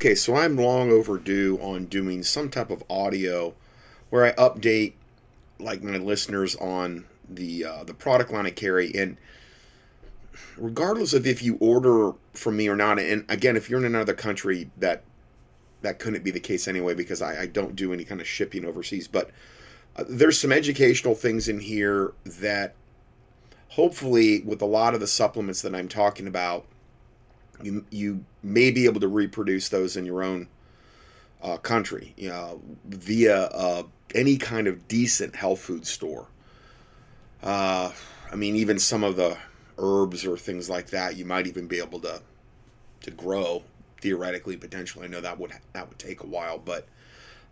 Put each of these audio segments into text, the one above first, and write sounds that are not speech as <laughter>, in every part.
okay, so I'm long overdue on doing some type of audio where I update like my listeners on the uh, the product line I carry. And regardless of if you order from me or not and again if you're in another country that that couldn't be the case anyway because I, I don't do any kind of shipping overseas. But uh, there's some educational things in here that hopefully with a lot of the supplements that I'm talking about you you may be able to reproduce those in your own uh, country you know, via uh, any kind of decent health food store. Uh, I mean, even some of the herbs or things like that, you might even be able to to grow theoretically, potentially. I know that would that would take a while, but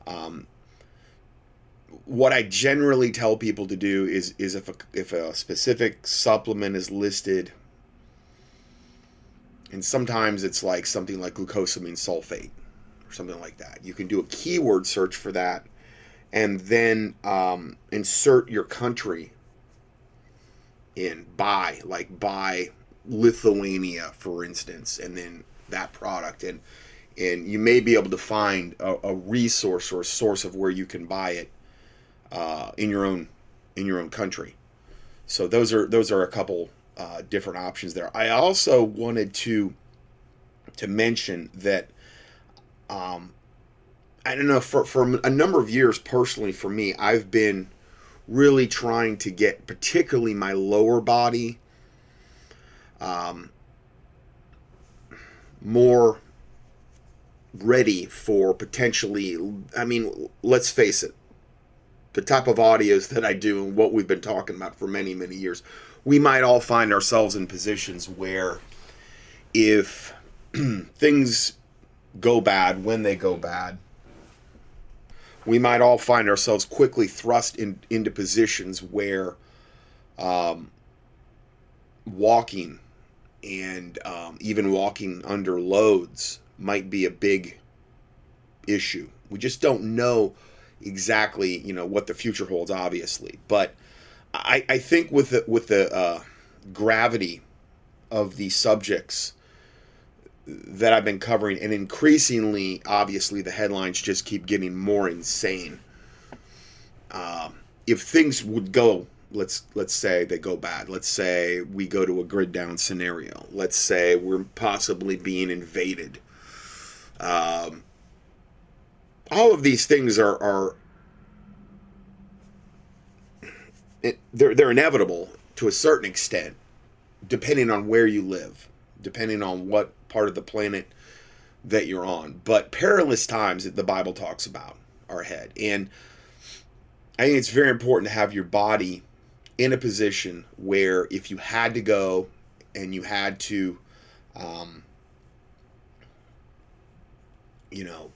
um, what I generally tell people to do is is if a, if a specific supplement is listed, and sometimes it's like something like glucosamine sulfate or something like that. You can do a keyword search for that, and then um, insert your country in buy like buy Lithuania, for instance, and then that product and and you may be able to find a, a resource or a source of where you can buy it uh, in your own in your own country. So those are those are a couple uh, different options there. I also wanted to to mention that um, I don't know for for a number of years personally for me I've been really trying to get particularly my lower body um, more ready for potentially I mean let's face it the type of audios that I do and what we've been talking about for many many years we might all find ourselves in positions where if <clears throat> things go bad when they go bad we might all find ourselves quickly thrust in, into positions where um, walking and um, even walking under loads might be a big issue. We just don't know exactly, you know, what the future holds, obviously. But I, I think with the, with the uh, gravity of the subjects that I've been covering, and increasingly, obviously, the headlines just keep getting more insane. Um, if things would go let's let's say they go bad. Let's say we go to a grid down scenario. Let's say we're possibly being invaded. Um, all of these things are are it, they're they're inevitable to a certain extent, depending on where you live, depending on what part of the planet that you're on. But perilous times that the Bible talks about are ahead, and I think it's very important to have your body in a position where if you had to go and you had to, um, you know,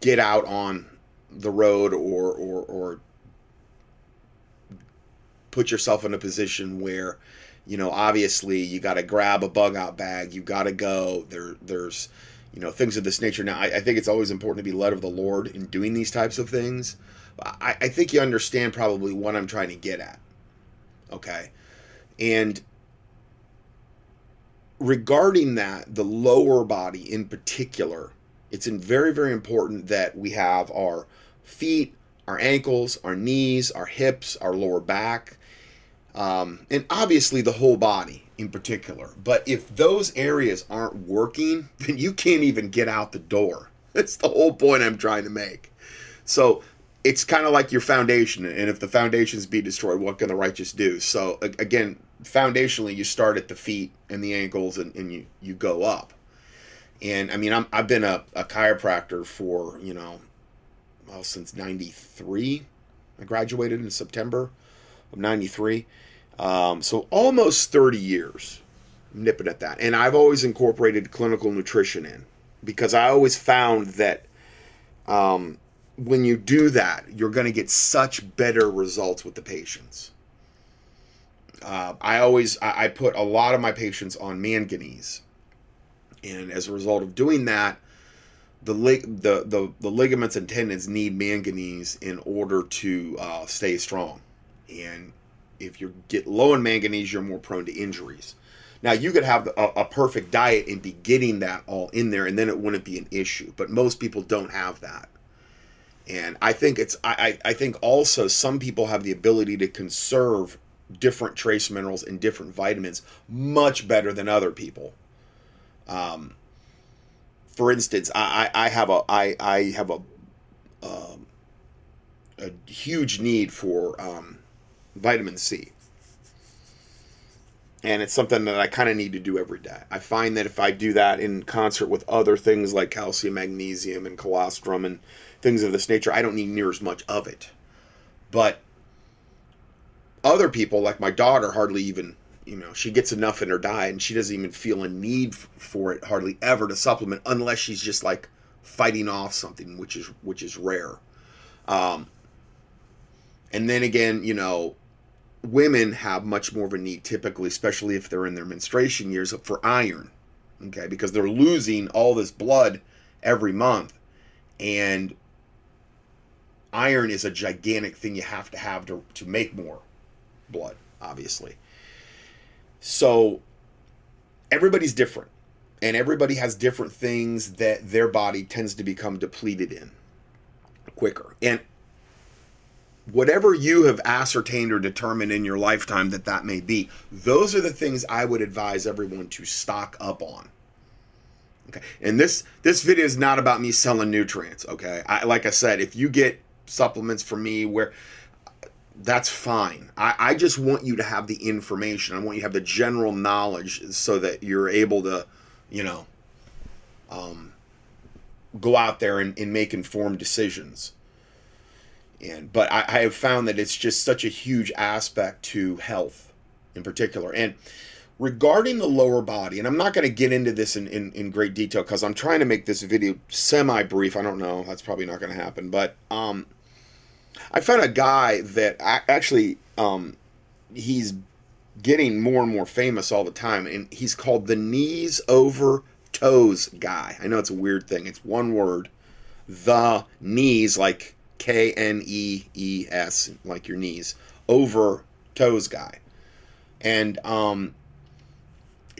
get out on the road or, or, or put yourself in a position where, you know, obviously you got to grab a bug out bag, you got to go. There, there's, you know, things of this nature. Now, I, I think it's always important to be led of the Lord in doing these types of things. I, I think you understand probably what I'm trying to get at. Okay. And regarding that, the lower body in particular, it's very, very important that we have our feet, our ankles, our knees, our hips, our lower back, um, and obviously the whole body in particular. But if those areas aren't working, <laughs> then you can't even get out the door. <laughs> That's the whole point I'm trying to make. So it's kind of like your foundation and if the foundations be destroyed what can the righteous do so again foundationally you start at the feet and the ankles and, and you, you go up and i mean I'm, I've been a, a chiropractor for you know well since 93 i graduated in september of 93 um, so almost 30 years I'm nipping at that and i've always incorporated clinical nutrition in because i always found that um, when you do that, you're going to get such better results with the patients. Uh, I always I, I put a lot of my patients on manganese, and as a result of doing that, the lig- the the, the ligaments and tendons need manganese in order to uh, stay strong. And if you get low in manganese, you're more prone to injuries. Now you could have a, a, perfect diet and be getting that all in there, and then it wouldn't be an issue. But most people don't have that, and I think it's I I think also some people have the ability to conserve different trace minerals and different vitamins much better than other people. Um, for instance, I, I have a I, I have a um, a huge need for um, vitamin C and it's something that I kind of need to do every day. I find that if I do that in concert with other things like calcium, magnesium, and colostrum and things of this nature, I don't need near as much of it. But other people, like my daughter, hardly even, you know, she gets enough in her diet and she doesn't even feel a need for it hardly ever to supplement unless she's just like fighting off something, which is which is rare. Um, and then again, you know, women have much more of a need typically, especially if they're in their menstruation years, for iron. Okay, because they're losing all this blood every month. And iron is a gigantic thing you have to have to, to make more blood, obviously. So everybody's different. And everybody has different things that their body tends to become depleted in quicker. And whatever you have ascertained or determined in your lifetime that that may be, those are the things I would advise everyone to stock up on. Okay, and this this video is not about me selling nutrients. Okay, I, like I said, if you get supplements from me where that's fine. I, I just want you to have the information. I want you to have the general knowledge so that you're able to, you know, um, go out there and, and make informed decisions but I, I have found that it's just such a huge aspect to health in particular. And regarding the lower body and i'm not going to get into this in, in, in great detail because i'm trying to make this video semi brief i don't know that's probably not going to happen but um, i found a guy that actually um, he's getting more and more famous all the time and he's called the knees over toes guy. I know it's a weird thing it's one word. The knees like K N E E S, like your knees, over toes guy. And um,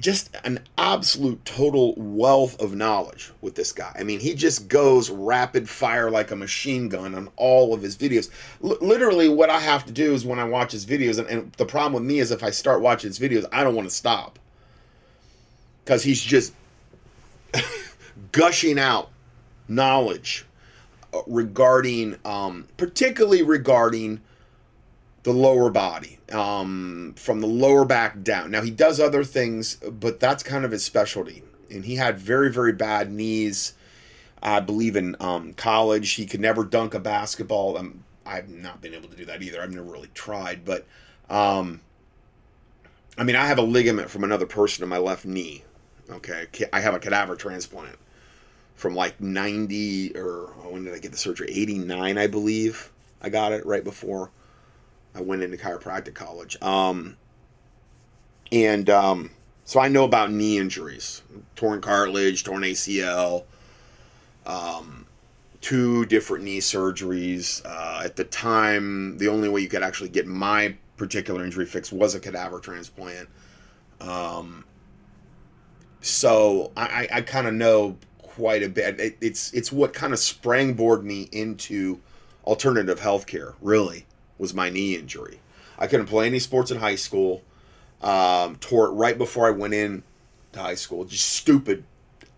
just an absolute total wealth of knowledge with this guy. I mean, he just goes rapid fire like a machine gun on all of his videos. L- literally, what I have to do is when I watch his videos, and, and the problem with me is if I start watching his videos, I don't want to stop because he's just <laughs> gushing out knowledge regarding, um, particularly regarding the lower body, um, from the lower back down. Now, he does other things, but that's kind of his specialty. And he had very, very bad knees, I believe, in um, college. He could never dunk a basketball. Um, I've not been able to do that either. I've never really tried. But, um, I mean, I have a ligament from another person in my left knee. Okay. I have a cadaver transplant from like 90 or when did I get the surgery? 89, I believe. I got it right before I went into chiropractic college. Um, and um, so I know about knee injuries, torn cartilage, torn ACL, um, two different knee surgeries. Uh, at the time, the only way you could actually get my particular injury fixed was a cadaver transplant. Um, so I, I kind of know quite a bit. It, it's it's what kind of sprangboard me into alternative healthcare. Really, was my knee injury. I couldn't play any sports in high school. Um, tore it right before I went in to high school. Just stupid,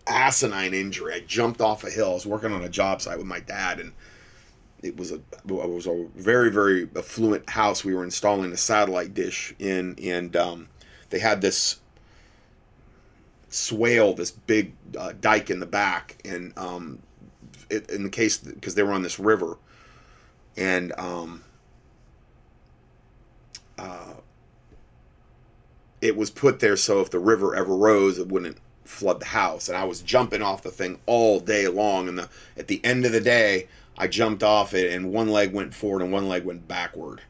asinine injury. I jumped off a hill. I was working on a job site with my dad, and it was a it was a very very affluent house. We were installing a satellite dish in, and um, they had this swale, this big uh, dike in the back, and um, it, in the case because they were on this river, and um, uh, it was put there so if the river ever rose, it wouldn't flood the house. And I was jumping off the thing all day long, and the at the end of the day, I jumped off it, and one leg went forward and one leg went backward,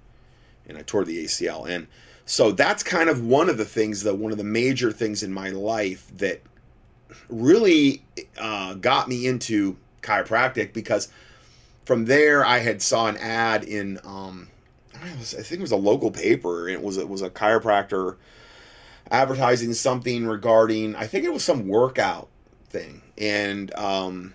and I tore the ACL and so that's kind of one of the things, that one of the major things in my life that really uh, got me into chiropractic because from there I had saw an ad in um, I, think it was a local paper. And it was it was a chiropractor advertising something regarding I think it was some workout thing, and um,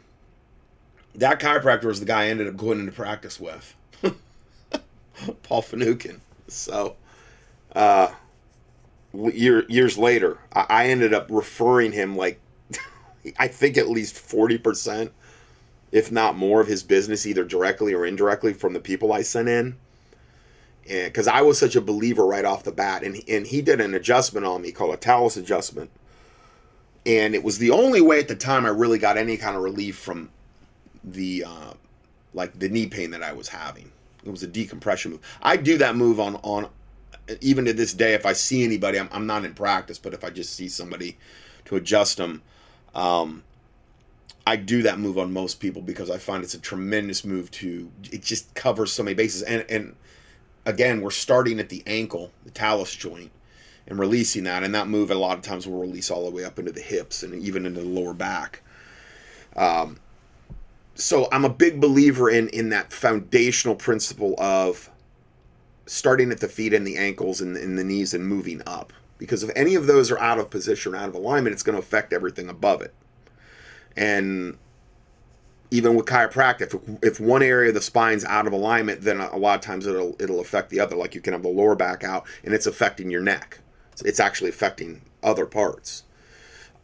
that chiropractor was the guy I ended up going into practice with, <laughs> Paul Finucane. So, uh, year, years later, I, I ended up referring him like <laughs> I think at least forty percent, if not more, of his business either directly or indirectly from the people I sent in because I was such a believer right off the bat, and and he did an adjustment on me called a talus adjustment, and it was the only way at the time I really got any kind of relief from the uh, like the knee pain that I was having. It was a decompression move. I do that move on on even to this day. If I see anybody, I'm, I'm not in practice, but if I just see somebody to adjust them, um, I do that move on most people because I find it's a tremendous move to. It just covers so many bases, and and again, we're starting at the ankle, the talus joint, and releasing that. And that move, a lot of times, will release all the way up into the hips and even into the lower back. Um, so I'm a big believer in in that foundational principle of starting at the feet and the ankles and, and the knees and moving up. Because if any of those are out of position or out of alignment, it's going to affect everything above it. And even with chiropractic, if, if one area of the spine's out of alignment, then a lot of times it'll it'll affect the other. Like you can have the lower back out, and it's affecting your neck. It's actually affecting other parts.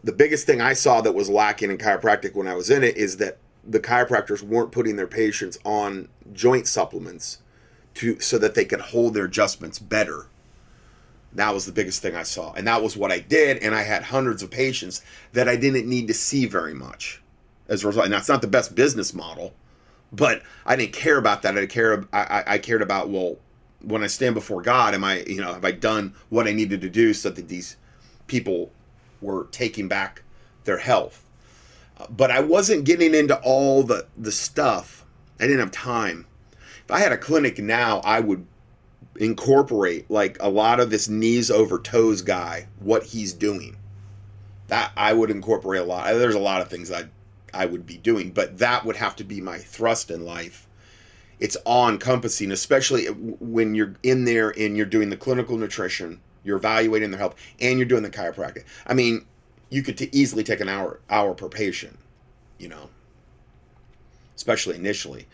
The biggest thing I saw that was lacking in chiropractic when I was in it is that the chiropractors weren't putting their patients on joint supplements to so that they could hold their adjustments better. That was the biggest thing I saw, and that was what I did. And I had hundreds of patients that I didn't need to see very much as a result. And that's not the best business model, but I didn't care about that. I care. I, I cared about well, when I stand before God, am I you know have I done what I needed to do so that these people were taking back their health? But I wasn't getting into all the the stuff. I didn't have time. If I had a clinic now, I would incorporate like a lot of this knees over toes guy, what he's doing. That I would incorporate a lot. Uh, there's a lot of things I'd I would be doing, but that would have to be my thrust in life. It's all encompassing, especially when you're in there and you're doing the clinical nutrition, you're evaluating their health, and you're doing the chiropractic. I mean, you could t- easily take an hour hour per patient, you know, especially initially.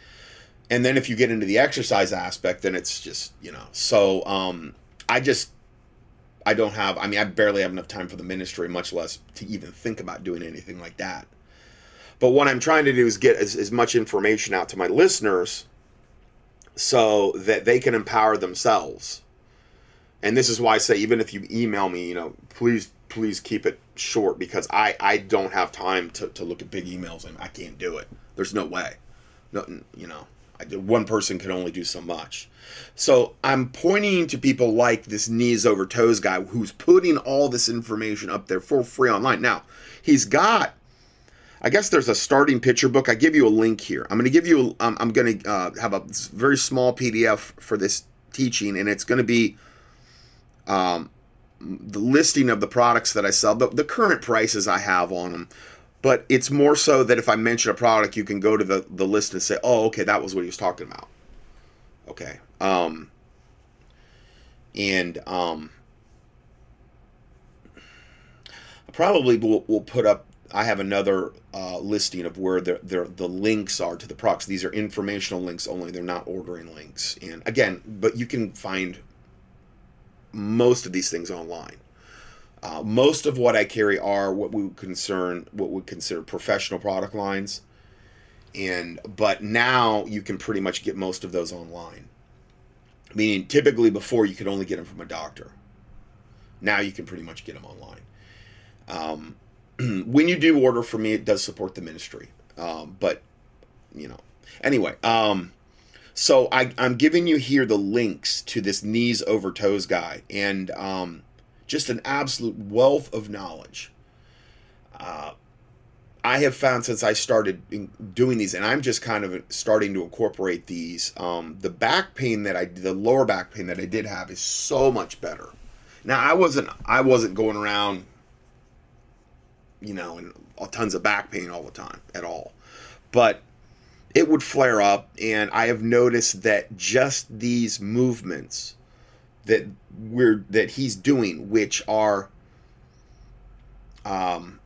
And then if you get into the exercise aspect, then it's just you know. So um, I just I don't have. I mean, I barely have enough time for the ministry, much less to even think about doing anything like that. But what I'm trying to do is get as, as much information out to my listeners so that they can empower themselves. And this is why I say, even if you email me, you know, please, please keep it short because I, I don't have time to, to look at big emails and I can't do it. There's no way. No, you know, one person can only do so much. So I'm pointing to people like this knees over toes guy who's putting all this information up there for free online. Now, he's got I guess there's a starting picture book. I give you a link here. I'm going to give you, um, I'm going to uh, have a very small PDF for this teaching, and it's going to be um, the listing of the products that I sell, the current prices I have on them. But it's more so that if I mention a product, you can go to the, the list and say, oh, okay, that was what he was talking about. Okay. Um, and um, I probably will, will put up I have another uh, listing of where the, the, the links are to the products. These are informational links only; they're not ordering links. And again, but you can find most of these things online. Uh, most of what I carry are what we would concern what we consider professional product lines, and but now you can pretty much get most of those online. Meaning, typically before you could only get them from a doctor. Now you can pretty much get them online. Um, <clears throat> when you do order from me, it does support the ministry. Um, but you know, anyway, um, so I, I'm giving you here the links to this knees over toes guy, and um, just an absolute wealth of knowledge. Uh, I have found since I started doing these, and I'm just kind of starting to incorporate these. Um, the back pain that I, the lower back pain that I did have, is so much better. Now I wasn't, I wasn't going around you know, and tons of back pain all the time at all. But it would flare up, and I have noticed that just these movements that we're that he's doing, which are um,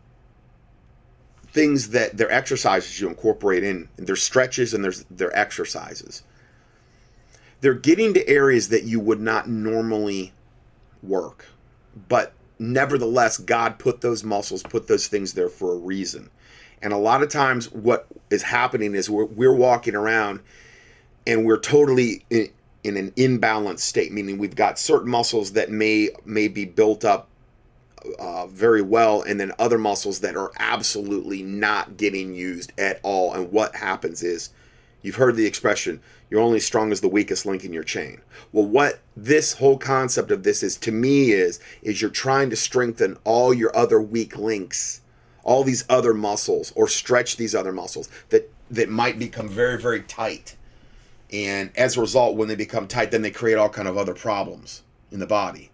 things that their exercises you incorporate in their stretches and there's their exercises. They're getting to areas that you would not normally work but nevertheless god put those muscles put those things there for a reason. And a lot of times what is happening is we're, we're walking around and we're totally in, an imbalanced state meaning we've got certain muscles that may may be built up uh, very well, and then other muscles that are absolutely not getting used at all. And what happens is, you've heard the expression, you're only strong as the weakest link in your chain. Well, what this whole concept of this is to me is, is you're trying to strengthen all your other weak links, all these other muscles, or stretch these other muscles that that might become very, very tight. And as a result, when they become tight, then they create all kind of other problems in the body.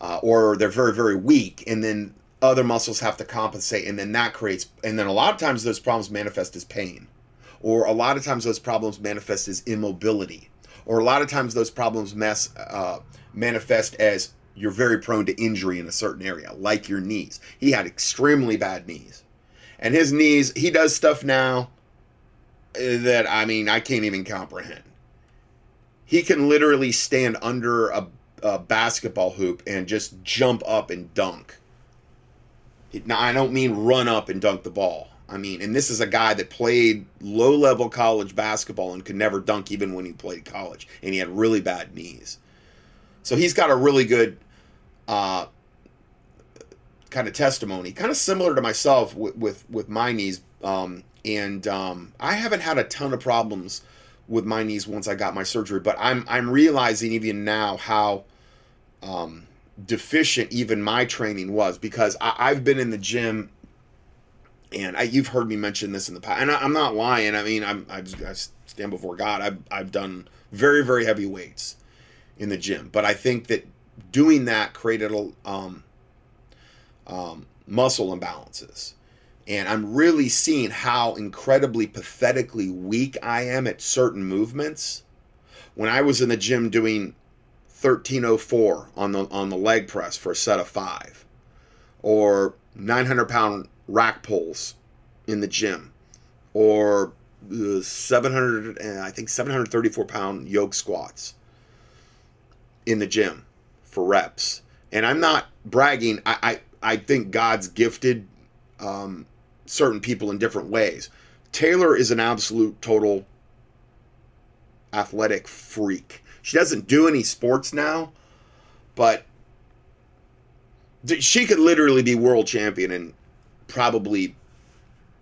Uh, or they're very very weak and then other muscles have to compensate and then that creates and then a lot of times those problems manifest as pain. Or a lot of times those problems manifest as immobility. Or a lot of times those problems mess, uh, manifest as you're very prone to injury in a certain area like your knees. He had extremely bad knees. And his knees he does stuff now that i mean i can't even comprehend he can literally stand under a a basketball hoop and just jump up and dunk. Now, I don't mean run up and dunk the ball. I mean, and this is a guy that played low level college basketball and could never dunk even when he played college, and he had really bad knees. So he's got a really good uh, kind of testimony, kind of similar to myself with with, with my knees. Um, and um, I haven't had a ton of problems with my knees once I got my surgery, but I'm I'm realizing even now how um, deficient even my training was because I, have been in the gym, and I, you've heard me mention this in the past, and I, am not lying. I mean, I'm I, I stand before God. I've I've done very very heavy weights in the gym, but I think that doing that created a um, um, muscle imbalances and I'm really seeing how incredibly pathetically weak I am at certain movements. When I was in the gym doing 1304 on the on the leg press for a set of five, or 900 pound rack pulls in the gym, or 700 I think 734 pound yoke squats in the gym for reps. And I'm not bragging. I I, I think God's gifted um, certain people in different ways. Taylor is an absolute total athletic freak. She doesn't do any sports now, but she could literally be world champion and probably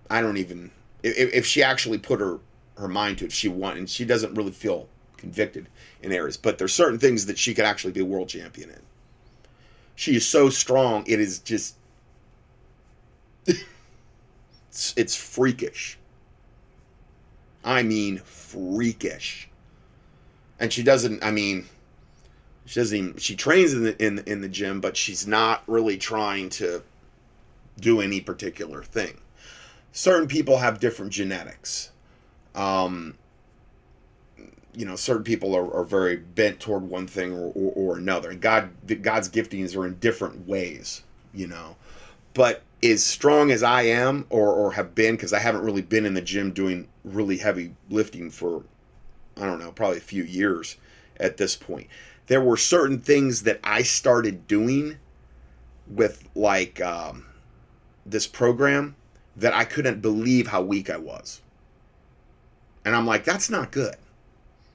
I don't even if, if she actually put her her mind to it, she won, and she doesn't really feel convicted in areas. But there's certain things that she could actually be world champion in. She is so strong; it is just <laughs> it's, it's freakish. I mean, freakish. And she doesn't. I mean, she doesn't. Even, she trains in the in in the gym, but she's not really trying to do any particular thing. Certain people have different genetics. Um, you know, certain people are, are very bent toward one thing or, or, or another. And God, God's giftings are in different ways. You know, but as strong as I am or, or have been, because I haven't really been in the gym doing really heavy lifting for, I don't know, probably a few years at this point. There were certain things that I started doing with like um, this program that I couldn't believe how weak I was. And I'm like, that's not good.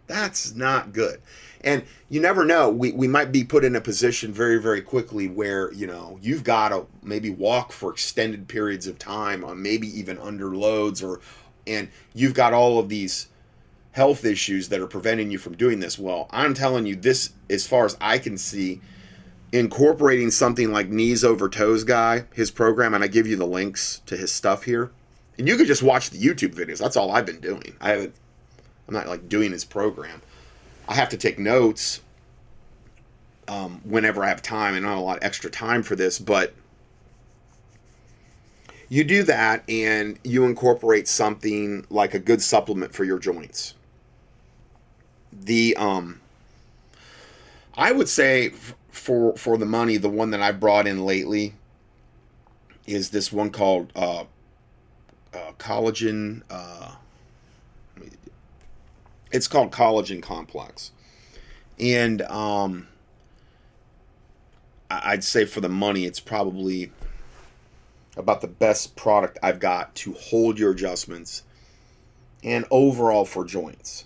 That's not good. And you never know. We, we might be put in a position very, very quickly where, you know, you've got to maybe walk for extended periods of time or maybe even under loads or, and you've got all of these health issues that are preventing you from doing this. Well, I'm telling you, this, as far as I can see, incorporating something like knees over toes guy, his program, and I give you the links to his stuff here. And you could just watch the YouTube videos. That's all I've been doing. I haven't, I'm not like doing his program. I have to take notes um, whenever I have time, and not a lot of extra time for this, but you do that and you incorporate something like a good supplement for your joints. The um, I would say for for the money, the one that I brought in lately is this one called uh, uh, collagen. Uh, it's called collagen complex, and um, I'd say for the money, it's probably about the best product I've got to hold your adjustments and overall for joints.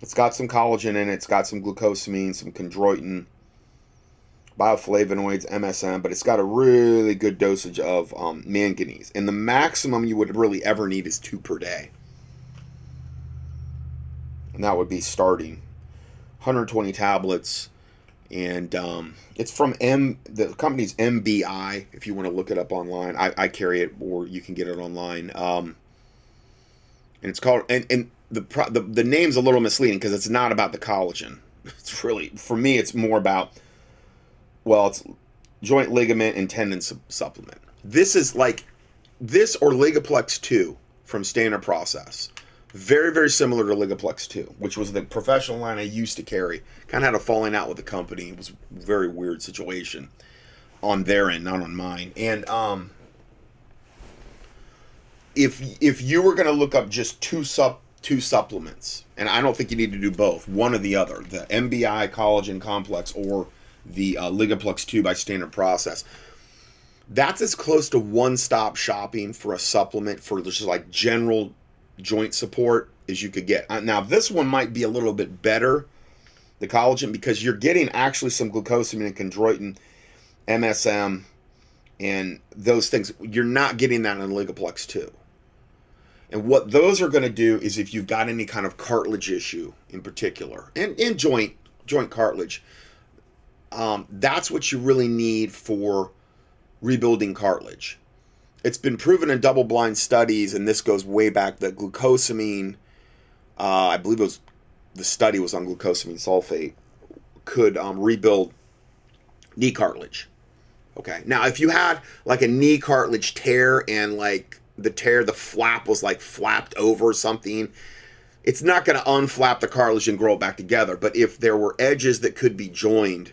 It's got some collagen in it, it's got some glucosamine, some chondroitin, bioflavonoids, MSM, but it's got a really good dosage of um, manganese. And the maximum you would really ever need is two per day. And that would be starting 120 tablets. And um, it's from M. The company's MBI. If you want to look it up online, I, I carry it, or you can get it online. Um, and it's called and, and the, the the name's a little misleading because it's not about the collagen. <laughs> It's really for me, it's more about well, it's joint ligament and tendon su- supplement. This is like this or Ligaplex 2 from Standard Process. Very, very similar to Ligaplex 2, which was the professional line I used to carry. Kind of had a falling out with the company. It was a very weird situation on their end, not on mine. And um, if if you were going to look up just two sub two supplements, and I don't think you need to do both, one or the other, the MBI collagen complex or the uh, Ligaplex 2 by Standard Process. That's as close to one-stop shopping for a supplement for just like general joint support as you could get. Uh, now, this one might be a little bit better, the collagen, because you're getting actually some glucosamine and chondroitin, MSM, and those things. You're not getting that in Ligaplex 2. And what those are going to do is if you've got any kind of cartilage issue in particular, and, and joint joint cartilage, um, that's what you really need for rebuilding cartilage. It's been proven in double blind studies, and this goes way back that glucosamine, uh, I believe it was the study was on glucosamine sulfate, could um, rebuild knee cartilage. Okay. Now, if you had like a knee cartilage tear and like the tear, the flap was like flapped over something, it's not going to unflap the cartilage and grow it back together. But if there were edges that could be joined,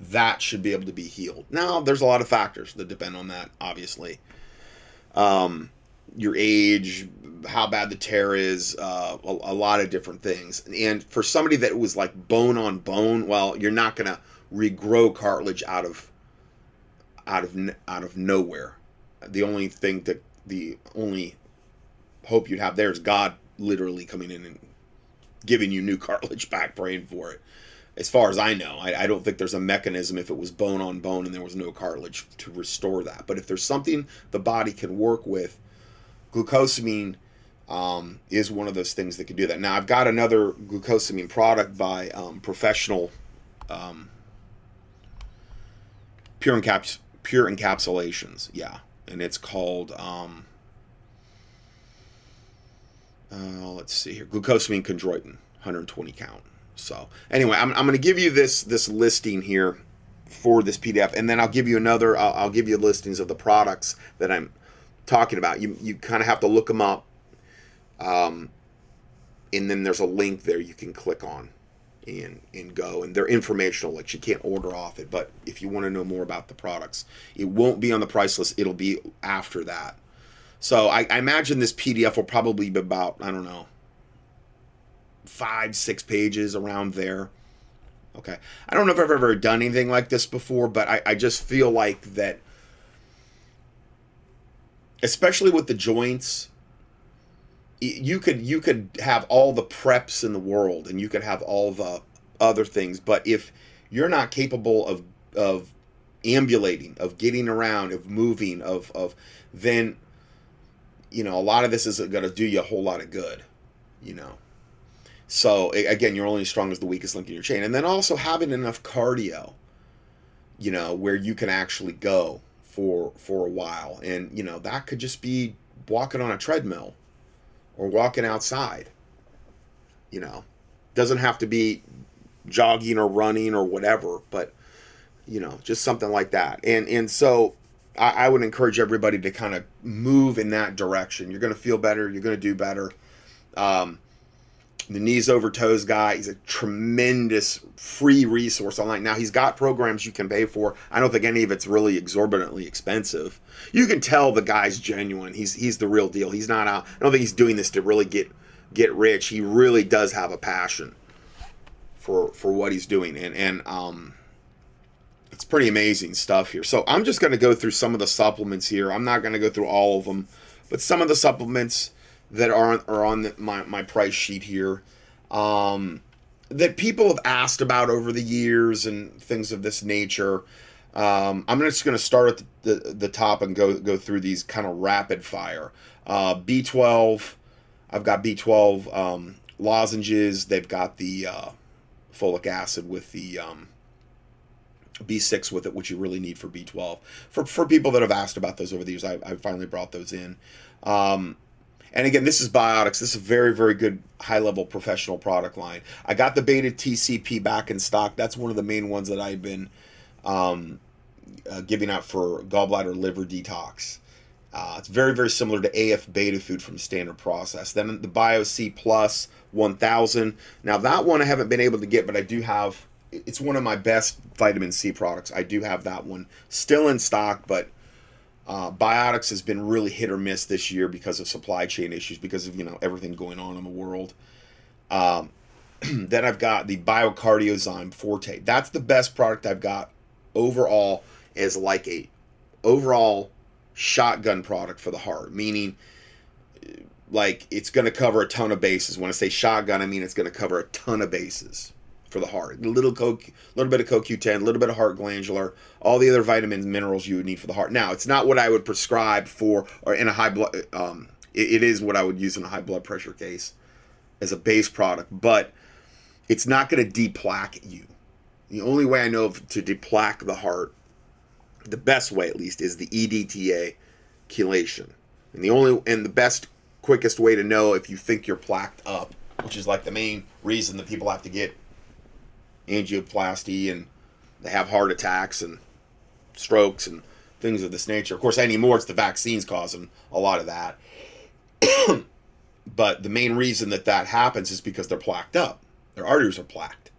that should be able to be healed. Now, there's a lot of factors that depend on that, obviously. Um, your age, how bad the tear is, uh, a, a lot of different things. And for somebody that was like bone on bone, well, you're not going to regrow cartilage out of out of out of nowhere the only thing that the only hope you'd have there is God literally coming in and giving you new cartilage back, praying for it. As far as I know, I, I, don't think there's a mechanism if it was bone on bone and there was no cartilage to restore that. But if there's something the body can work with, glucosamine um, is one of those things that can do that. Now, I've got another glucosamine product by um, Professional um, Pure, Encaps- Pure Encapsulations. Yeah and it's called um, uh, let's see here glucosamine chondroitin 120 count so anyway i'm, I'm going to give you this this listing here for this pdf and then i'll give you another I'll, I'll give you listings of the products that i'm talking about. You you kind of have to look them up um, and then there's a link there you can click on and and go and they're informational like you can't order off it but if you want to know more about the products it won't be on the price list it'll be after that. So I, I imagine this pdf will probably be about i don't know five six pages around there. Okay. I don't know if i've ever done anything like this before but i, I just feel like that especially with the joints you could you could have all the preps in the world and you could have all the other things but if you're not capable of of ambulating of getting around of moving of of then you know a lot of this isn't going to do you a whole lot of good you know so again you're only as strong as the weakest link in your chain and then also having enough cardio you know where you can actually go for for a while and you know that could just be walking on a treadmill or walking outside. You know, doesn't have to be jogging or running or whatever, but you know, just something like that. And and so I, I would encourage everybody to kind of move in that direction. You're to feel better. You're to do better. Um, the knees over toes guy. He's a tremendous free resource online. Now he's got programs you can pay for. I don't think any of it's really exorbitantly expensive. You can tell the guy's genuine. He's he's the real deal. He's not out. I don't think he's doing this to really get get rich. He really does have a passion for for what he's doing, and and um, it's pretty amazing stuff here. So I'm just going to go through some of the supplements here. I'm not going to go through all of them, but some of the supplements that are are on the, my my price sheet here. Um, that people have asked about over the years and things of this nature. Um, I'm just going to start at the, the, the, top and go go through these kind of rapid fire. Uh, B12, I've got B12 um, lozenges. They've got the uh, folic acid with the um, B6 with it, which you really need for B12. For, for people that have asked about those over the years, I, I finally brought those in. Um, and again, this is Biotics. This is a very, very good high level professional product line. I got the Beta TCP back in stock. That's one of the main ones that I've been um, uh, giving out for gallbladder liver detox. Uh, it's very, very similar to AF Beta Food from Standard Process. Then the Bio C Plus 1000. Now, that one I haven't been able to get, but I do have. It's one of my best vitamin C products. I do have that one still in stock, but uh, Biotics has been really hit or miss this year because of supply chain issues, because of you know everything going on in the world. Um, <clears throat> then I've got the Biocardiozyme Forte. That's the best product I've got overall as like a overall shotgun product for the heart, meaning like it's going to cover a ton of bases. When I say shotgun, I mean it's going to cover a ton of bases for the heart. A little little bit of CoQ10, a little bit of heart glandular, all the other vitamins, minerals you would need for the heart. Now, it's not what I would prescribe for or in a high blood. Um, it, it is what I would use in a high blood pressure case as a base product, but it's not going to deplaque you. The only way I know of to deplaque the heart, the best way at least, is the EDTA chelation. And the only and the best quickest way to know if you think you're plaqued up, which is like the main reason that people have to get angioplasty and they have heart attacks and strokes and things of this nature. Of course, anymore it's the vaccines causing a lot of that. but the main reason that that happens is because they're plaqued up. Their arteries are plaqued.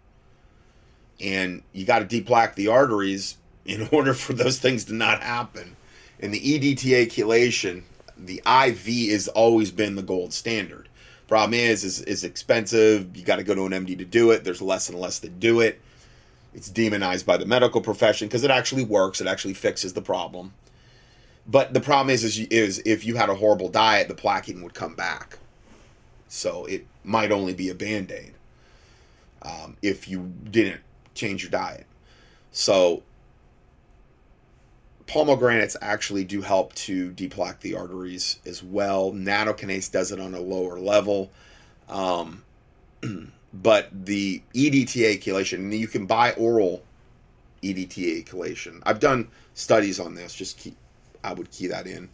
And you got to deplaque the arteries in <laughs> order for those things to not happen. In the EDTA chelation, the IV has always been the gold standard. Problem is, is is expensive. You got to go to an MD to do it. There's less and less that do it. It's demonized by the medical profession because it actually works. It actually fixes the problem. But the problem is, is, is if you had a horrible diet, the plaquing would come back. So it might only be a band aid um, if you didn't change your diet. So pomegranates actually do help to deplaque the arteries as well. Nattokinase does it on a lower level. Um, <clears throat> but the EDTA chelation, you can buy oral EDTA chelation. I've done studies on this. Just keep, I would key that in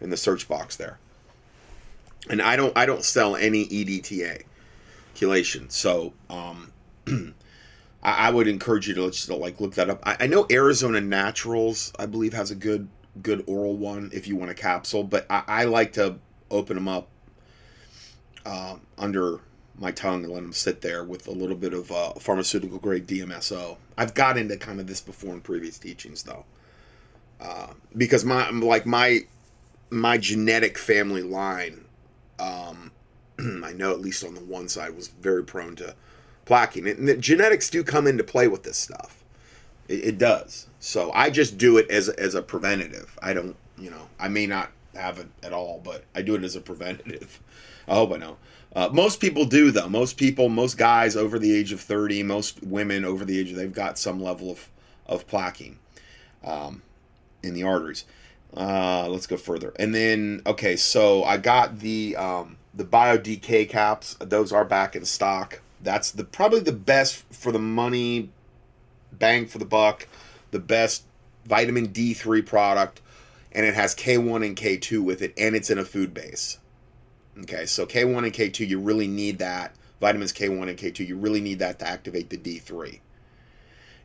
in the search box there. And I don't I don't sell any EDTA chelation. So um, <clears throat> I, I would encourage you to just to like look that up. I, I know Arizona Naturals, I believe, has a good good oral one if you want a capsule, but I, I like to open them up uh, under my tongue and let them sit there with a little bit of uh, pharmaceutical grade DMSO. I've got into kind of this before in previous teachings though, uh, because my like my my genetic family line, um, <clears throat> I know at least on the one side was very prone to plaquing. And the genetics do come into play with this stuff. It, it, does. So I just do it as as a preventative. I don't, you know, I may not have it at all, but I do it as a preventative. <laughs> I hope I know. Uh, most people do though. Most people, most guys over the age of thirty, most women over the age of they've got some level of of plaquing um, in the arteries. Uh, let's go further. And then okay, so I got the um, the Bio DK caps. Those are back in stock. That's the probably the best for the money, bang for the buck, the best vitamin D3 product, and it has K1 and K2 with it, and it's in a food base. Okay, so K1 and K2, you really need that. Vitamins K1 and K2, you really need that to activate the D3.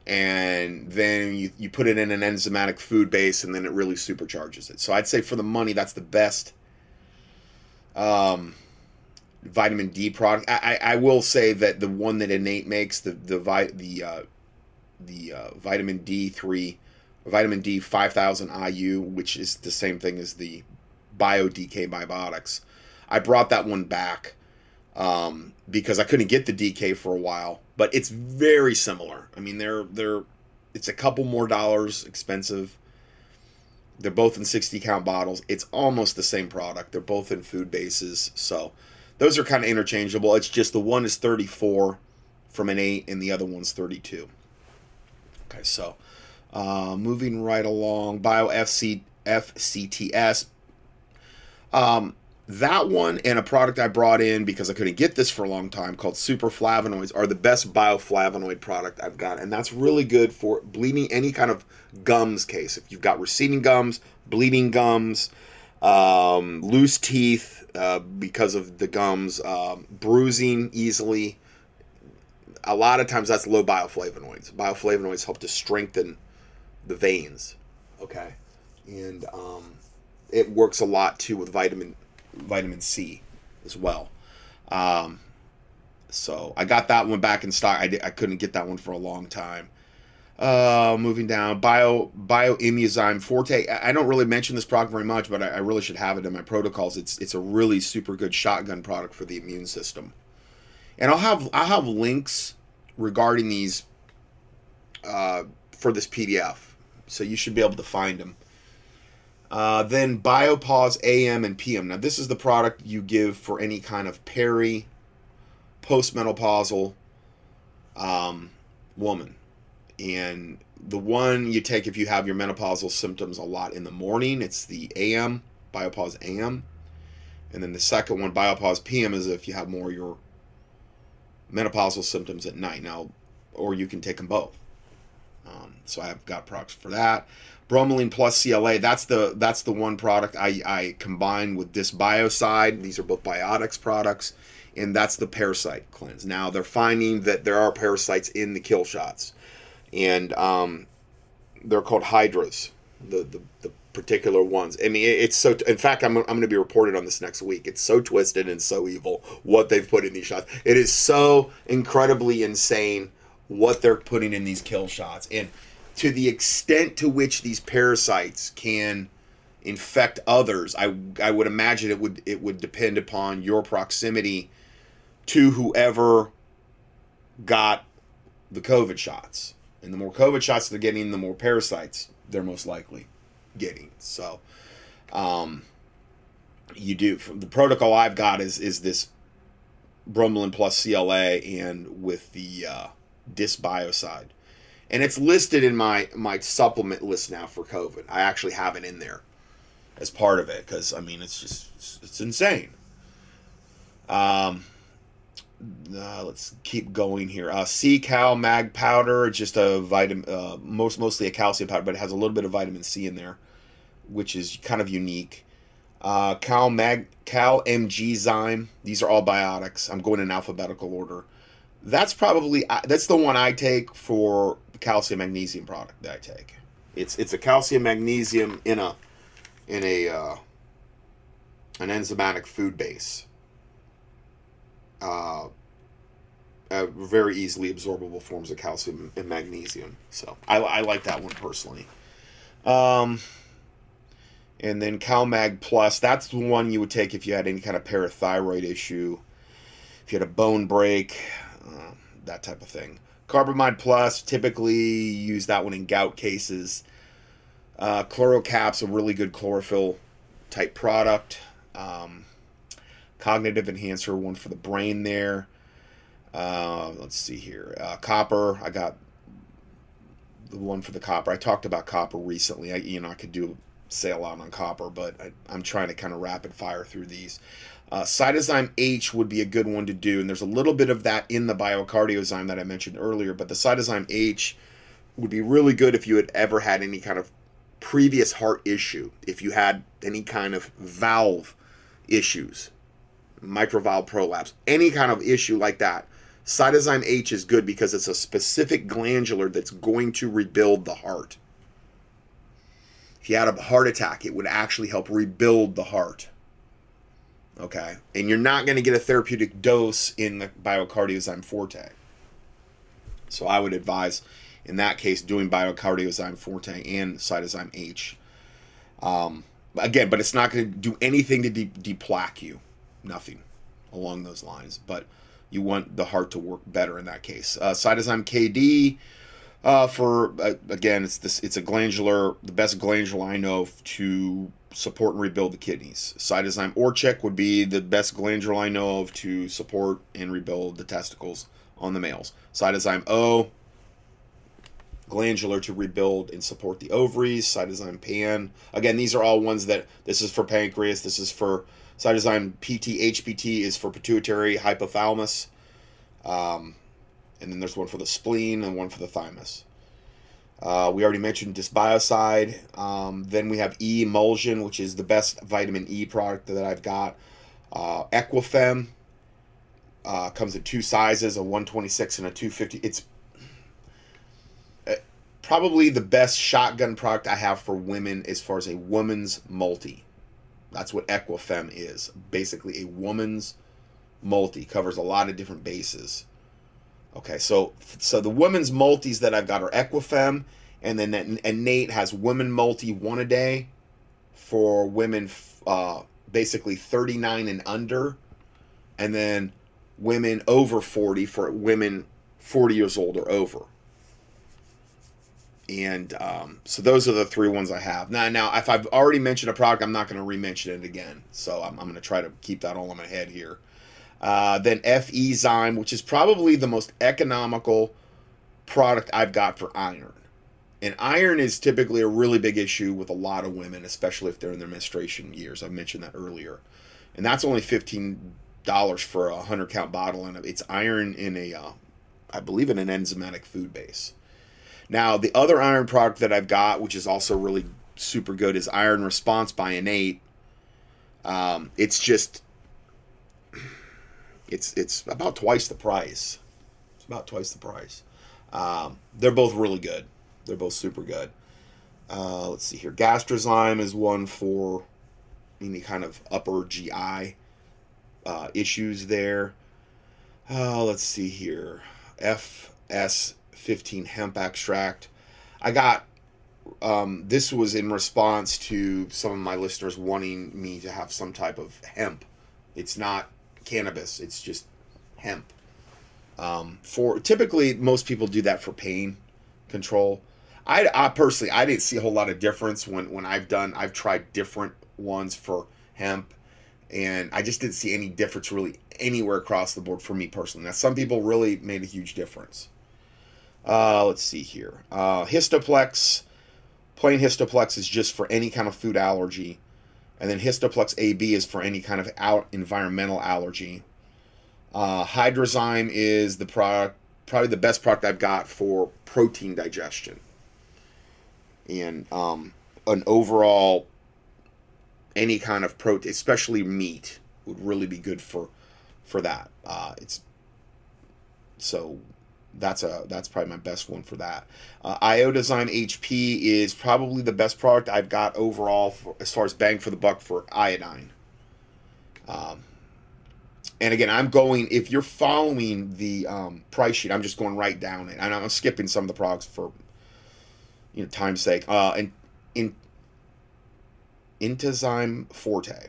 And then you, you put it in an enzymatic food base, and then it really supercharges it. So I'd say for the money, that's the best um, vitamin D product. I, I, I will say that the one that Innate makes, the the vi- the uh, the uh, vitamin D three, vitamin D five thousand IU, which is the same thing as the Bio DK Biotics. I brought that one back um, because I couldn't get the DK for a while, but it's very similar. I mean, they're they're it's a couple more dollars expensive. They're both in 60 count bottles. It's almost the same product. They're both in food bases, so those are kind of interchangeable. It's just the one is 34 from Innate and the other one's 32. Okay, so uh, moving right along, Bio FC, FCTS. Um, that one and a product I brought in because I couldn't get this for a long time called Super Flavonoids are the best bioflavonoid product I've got. And that's really good for bleeding any kind of gums case. If you've got receding gums, bleeding gums, um, loose teeth uh, because of the gums, um, bruising easily. A lot of times that's low bioflavonoids. Bioflavonoids help to strengthen the veins. Okay. And um, it works a lot too with vitamin vitamin C as well. Um, so I got that one back in stock. I, I couldn't get that one for a long time. Uh, moving down, bio bioimmuzyme forte. I don't really mention this product very much, but I, I, really should have it in my protocols. It's it's a really super good shotgun product for the immune system, and I'll have I'll have links regarding these uh, for this PDF, so you should be able to find them. Uh, then Biopause AM and PM. Now, this is the product you give for any kind of peri, postmenopausal um, woman. And the one you take if you have your menopausal symptoms a lot in the morning, it's the AM, Biopause AM. And then the second one, Biopause PM, is if you have more your menopausal symptoms at night. Now, or you can take them both. Um, so I've got products for that bromelain plus CLA. That's the that's the one product I, I combine with Dysbiocide. These are both biotics products, and that's the parasite cleanse. Now they're finding that there are parasites in the kill shots, and um, they're called hydras. The, the the particular ones. I mean, it's so. In fact, I'm I'm going to be reported on this next week. It's so twisted and so evil what they've put in these shots. It is so incredibly insane what they're putting in these kill shots and to the extent to which these parasites can infect others, I I would imagine it would it would depend upon your proximity to whoever got the COVID shots. And the more COVID shots they're getting, the more parasites they're most likely getting. So, um, you do the protocol I've got is is this bromelain plus CLA and with the uh, dysbiocide and it's listed in my my supplement list now for COVID. I actually have it in there as part of it because I mean it's just it's insane. Um, uh, let's keep going here. Uh, C Cal Mag powder, just a vitamin, uh, most mostly a calcium powder, but it has a little bit of vitamin C in there, which is kind of unique. Uh, Cal Mag Cal MG Zyme. These are all biotics. I'm going in alphabetical order. That's probably that's the one I take for calcium magnesium product that I take. It's it's a calcium magnesium in a in a uh, an enzymatic food base. Uh, uh, very easily absorbable forms of calcium and magnesium. So I, I like that one personally. Um, and then CalMag Plus, that's the one you would take if you had any kind of parathyroid issue, if you had a bone break, uh, that type of thing. Carbamide Plus, typically use that one in gout cases. Uh, Chlorocap's a really good chlorophyll type product. Um, cognitive enhancer, one for the brain there. Uh, let's see here. Uh, copper, I got the one for the copper. I talked about copper recently. I, you know, I could do a lot on copper, but I, I'm trying to kind of rapid fire through these. Uh, Cytozyme H would be a good one to do, and there's a little bit of that in the biocardiozyme that I mentioned earlier, but the Cytozyme H would be really good if you had ever had any kind of previous heart issue, if you had any kind of valve issues, mitral valve prolapse, any kind of issue like that. Cytozyme H is good because it's a specific glandular that's going to rebuild the heart. If you had a heart attack, it would actually help rebuild the heart Okay, and you're not going to get a therapeutic dose in the Biocardiozyme Forte. So I would advise, in that case, doing Biocardiozyme Forte and Cytozyme H. Um, again, but it's not going to do anything to de- deplaque you. Nothing along those lines. But you want the heart to work better in that case. Uh, Cytozyme KD. Uh, for uh, again, it's this. It's a glandular, the best glandular I know to support and rebuild the kidneys. Cytozyme Orchek would be the best glandular I know of to support and rebuild the testicles on the males. Cytozyme O, glandular to rebuild and support the ovaries. Cytozyme Pan. Again, these are all ones that this is for pancreas. This is for Cytozyme PT. HPT is for pituitary hypothalamus. Um, and then there's one for the spleen and one for the thymus. Uh, we already mentioned dysbiocide. Um, then we have E emulsion, which is the best vitamin E product that I've got. Uh, Equifem uh, comes in two sizes, a 126 and a 250. It's uh, probably the best shotgun product I have for women as far as a woman's multi. That's what Equifem is. Basically, a woman's multi covers a lot of different bases. Okay, so so the women's multis that I've got are Equifem, and then Innate has women multi one a day for women, uh, basically 39 and under, and then women over 40 for women 40 years old or over. And um, so those are the three ones I have. Now, now, if I've already mentioned a product, I'm not going to re-mention it again. So I'm, I'm going to try to keep that all in my head here. Uh, then FE Zyme, which is probably the most economical product I've got for iron. And iron is typically a really big issue with a lot of women, especially if they're in their menstruation years. I mentioned that earlier. And that's only $15 for a 100 count bottle. And it's iron in a, uh, I believe, in an enzymatic food base. Now, the other iron product that I've got, which is also really super good, is Iron Response by Innate. Um, it's just, it's it's about twice the price. It's about twice the price. Um, they're both really good. They're both super good. Uh, let's see here. Gastrozyme is one for any kind of upper GI uh, issues there. Uh, let's see here. FS 15 hemp extract. I got um, this was in response to some of my listeners wanting me to have some type of hemp. It's not cannabis, it's just hemp. Um, for typically, most people do that for pain control. I, I personally, I didn't see a whole lot of difference when when I've done. I've tried different ones for hemp, and I just didn't see any difference really anywhere across the board for me personally. Now, some people really made a huge difference. Uh, let's see here. Uh, Histoplex, plain Histoplex is just for any kind of food allergy. And then Histoplex AB is for any kind of out environmental allergy. Uh, Hydrozyme is the product, probably the best product I've got for protein digestion. And um, an overall, any kind of protein, especially meat, would really be good for for that. Uh, it's so that's a that's probably my best one for that. Uh, Iodizyme HP is probably the best product I've got overall for, as far as bang for the buck for iodine. Um, and again, I'm going if you're following the um, price sheet, I'm just going right down it, and I'm skipping some of the products for you know time's sake. Uh, and in Intenzyme Forte,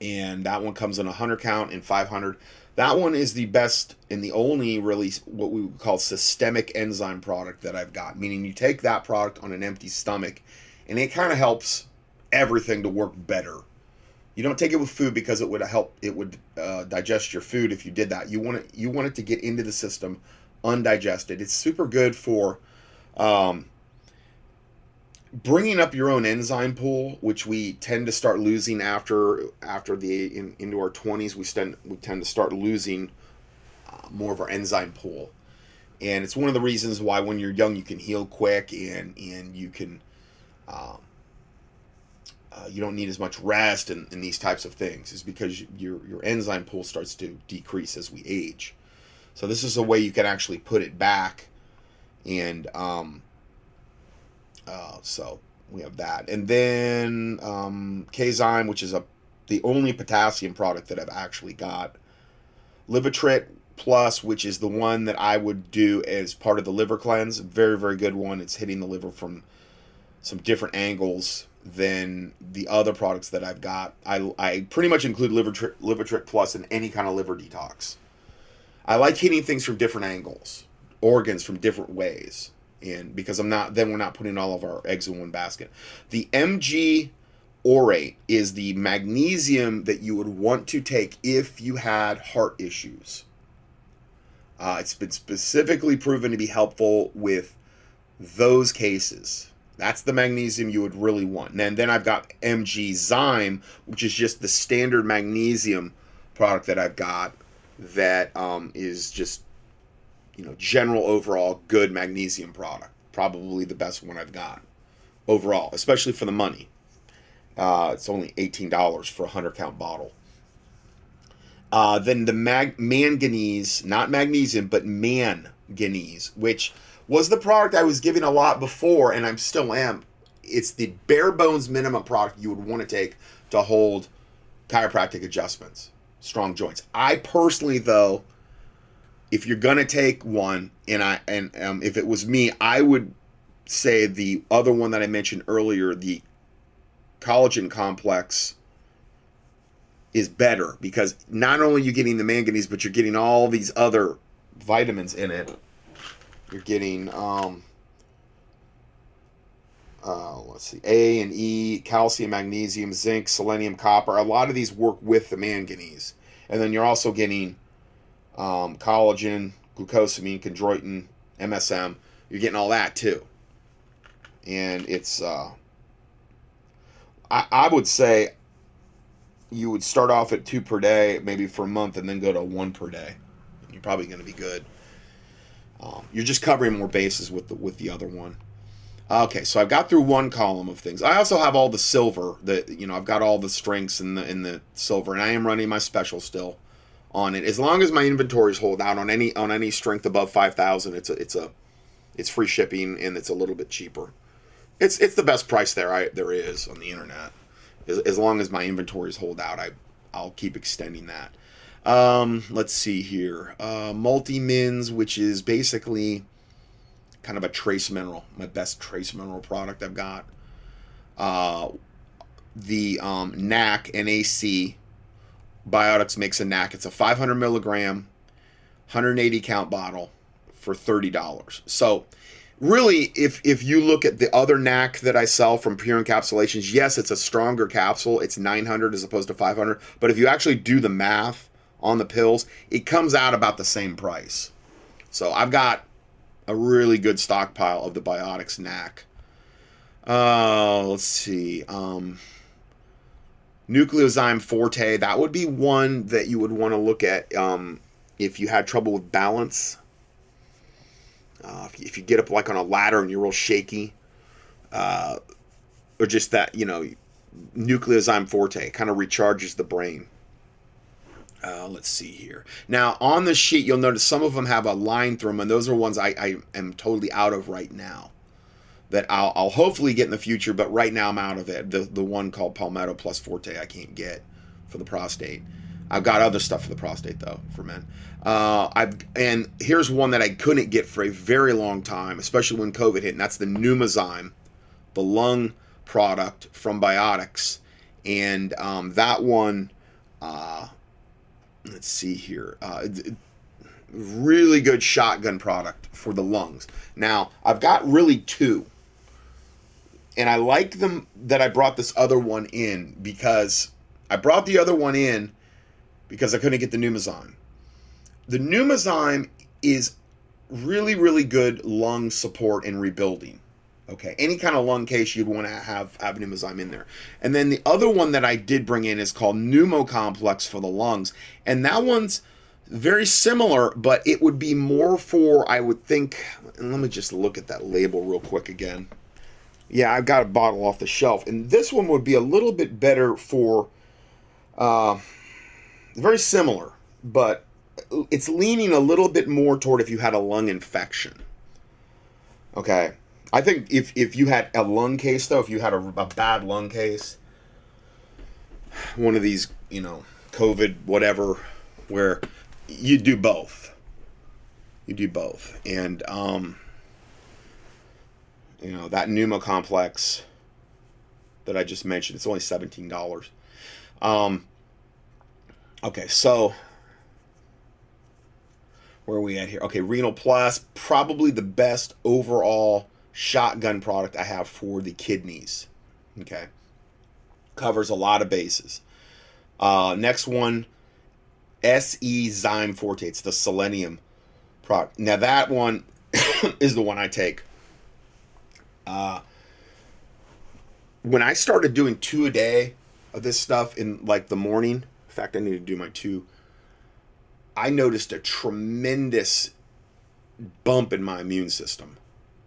and that one comes in a hundred count and 500. That one is the best and the only really what we would call systemic enzyme product that I've got. Meaning you take that product on an empty stomach, and it kind of helps everything to work better. You don't take it with food because it would help. It would uh, digest your food if you did that. You want it. You want it to get into the system undigested. It's super good for um, bringing up your own enzyme pool, which we tend to start losing after after the in, into our twenties. We tend we tend to start losing uh, more of our enzyme pool, and it's one of the reasons why when you're young you can heal quick and and you can. Um, uh, you don't need as much rest and, and these types of things is because your your enzyme pool starts to decrease as we age. So this is a way you can actually put it back, and um, uh, so we have that. And then um, Kzyme, which is a the only potassium product that I've actually got. Livotrit Plus, which is the one that I would do as part of the liver cleanse. Very, very good one. It's hitting the liver from some different angles than the other products that I've got. I, I pretty much include Livotrit, Livotrit Plus in any kind of liver detox. I like hitting things from different angles, organs from different ways. And because I'm not, then we're not putting all of our eggs in one basket. The MG Orate is the magnesium that you would want to take if you had heart issues. Uh, it's been specifically proven to be helpful with those cases. That's the magnesium you would really want. And then I've got MG Zyme, which is just the standard magnesium product that I've got that um, is just, you know, general overall good magnesium product. Probably the best one I've got overall, especially for the money. Uh, it's only $18 for a 100 count bottle. Uh, then the mag- manganese, not magnesium, but manganese, which was the product I was giving a lot before, and I'm still am. It's the bare bones minimum product you would want to take to hold chiropractic adjustments, strong joints. I personally, though, if you're gonna take one, and I and um, if it was me, I would say the other one that I mentioned earlier, the collagen complex is better because not only are you getting the manganese, but you're getting all these other vitamins in it. You're getting um, uh, let's see, A and E, calcium, magnesium, zinc, selenium, copper. A lot of these work with the manganese, and then you're also getting um, collagen, glucosamine, chondroitin, MSM. You're getting all that too, and it's. Uh, I, I would say you would start off at two per day, maybe for a month, and then go to one per day. You're probably going to be good. Um, you're just covering more bases with the with the other one. Okay, so I've got through one column of things. I also have all the silver. That you know, I've got all the strengths in the in the silver, and I am running my special still on it. As long as my inventories hold out on any on any strength above five thousand, it's a it's a it's free shipping and it's a little bit cheaper. It's it's the best price there I there is on the internet as, as long as my inventories hold out, I I'll keep extending that. Um, let's see here. Uh, multi mins, which is basically kind of a trace mineral, my best trace mineral product I've got. Uh, the um, NAC NAC Biotics makes a NAC. It's a 500 milligram, 180 count bottle for thirty dollars. So really, if if you look at the other NAC that I sell from Pure Encapsulations, yes, it's a stronger capsule. It's 900 as opposed to 500. But if you actually do the math on the pills, it comes out about the same price. So I've got a really good stockpile of the Biotics NAC. Uh, let's see. Um, Nucleozyme Forte, that would be one that you would want to look at um, if you had trouble with balance uh, if, you, if, you, get up like on a ladder and you're real shaky, uh, or just that, you know, nucleozyme forte kind of recharges the brain. Uh, let's see here. Now, on the sheet, you'll notice some of them have a line through them, and those are ones I, I am totally out of right now. That I'll, I'll, hopefully get in the future, but right now I'm out of it. The, the one called Palmetto Plus Forte I can't get for the prostate. I've got other stuff for the prostate though for men. Uh, I've and here's one that I couldn't get for a very long time, especially when COVID hit, and that's the Pneumozyme, the lung product from Biotics, and um, that one. Uh, let's see here. Uh, really good shotgun product for the lungs. Now I've got really two, and I like them that I brought this other one in because I brought the other one in because I couldn't get the Pneumozyme. The Pneumozyme is really, really good lung support and rebuilding. Okay, any kind of lung case you'd want to have have Pneumozyme in there. And then the other one that I did bring in is called Pneumocomplex for the lungs, and that one's very similar, but it would be more for I would think. And let me just look at that label real quick again. Yeah, I've got a bottle off the shelf, and this one would be a little bit better for. Uh, very similar, but it's leaning a little bit more toward if you had a lung infection. Okay. I think if, if you had a lung case, though, if you had a, a bad lung case, one of these, you know, COVID, whatever, where you do both. You do both. And, um, you know, that pneumo complex that I just mentioned, it's only $17. Um, okay, so where are we at here? Okay, Renal Plus, probably the best overall shotgun product I have for the kidneys. Okay, covers a lot of bases. Uh, next one, SE Zyme Forte. It's the selenium product. Now that one <coughs> is the one I take. Uh, when I started doing two a day of this stuff in like the morning, in fact, I need to do my two. I noticed a tremendous bump in my immune system.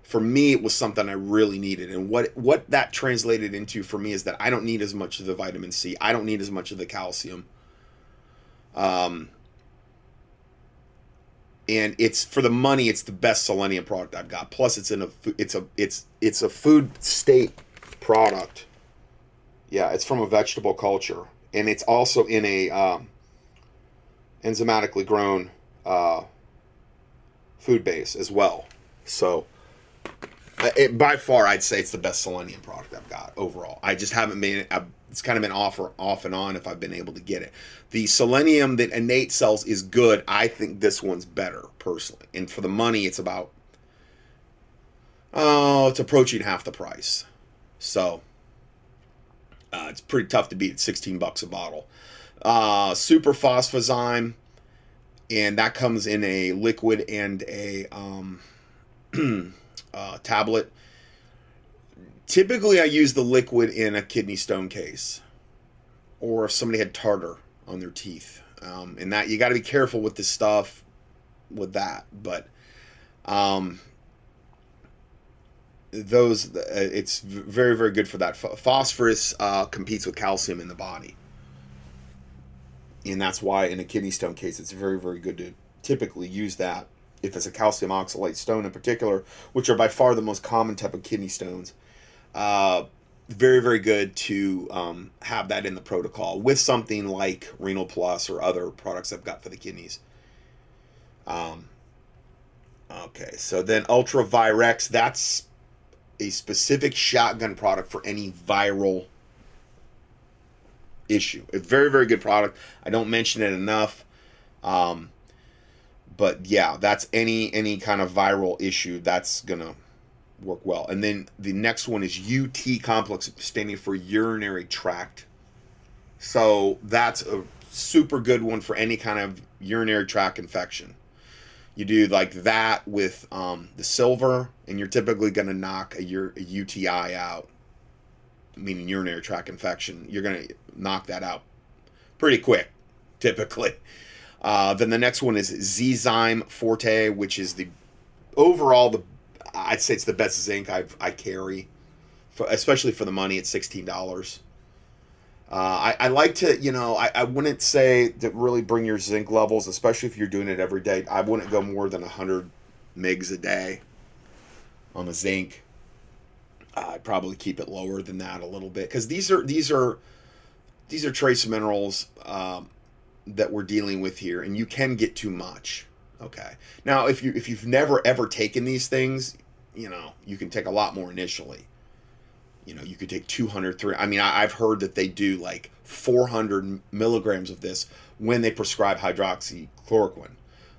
For me, it was something I really needed, and what what that translated into for me is that I don't need as much of the vitamin C. I don't need as much of the calcium. Um, and it's for the money. It's the best selenium product I've got. Plus, it's in a it's a it's it's a food state product. Yeah, it's from a vegetable culture, and it's also in a um, enzymatically grown uh, food base as well. So, it, by far, I'd say it's the best selenium product I've got overall. I just haven't been. It's kind of been off or off and on if I've been able to get it. The selenium that Innate sells is good. I think this one's better personally, and for the money, it's about oh, it's approaching half the price. So uh, it's pretty tough to beat at 16 bucks a bottle. Uh, super phosphozyme, and that comes in a liquid and a um, <clears throat> uh, tablet. Typically, I use the liquid in a kidney stone case, or if somebody had tartar on their teeth. Um, and that you got to be careful with this stuff, with that. But um, those uh, it's very very good for that phosphorus uh, competes with calcium in the body and that's why in a kidney stone case it's very very good to typically use that if it's a calcium oxalate stone in particular which are by far the most common type of kidney stones uh, very very good to um, have that in the protocol with something like renal plus or other products i've got for the kidneys um, okay so then ultra virex that's a specific shotgun product for any viral issue. A very, very good product. I don't mention it enough. Um, but yeah, that's any any kind of viral issue that's gonna work well. And then the next one is UT complex, standing for urinary tract. So that's a super good one for any kind of urinary tract infection you do like that with um, the silver, and you're typically going to knock a, a UTI out, meaning urinary tract infection. You're going to knock that out pretty quick, typically. Uh, then the next one is Zyme Forte, which is the overall the I'd say it's the best zinc I've I carry, for, especially for the money. It's sixteen dollars. Uh, I, I like to, you know, I, I wouldn't say to really bring your zinc levels, especially if you're doing it every day. I wouldn't go more than 100 megs a day on the zinc. I'd probably keep it lower than that a little bit because these are these are these are trace minerals um, that we're dealing with here, and you can get too much. Okay. Now, if you if you've never ever taken these things, you know, you can take a lot more initially you know, you could take 200, 300. I mean, I, have heard that they do like 400 milligrams of this when they prescribe hydroxychloroquine,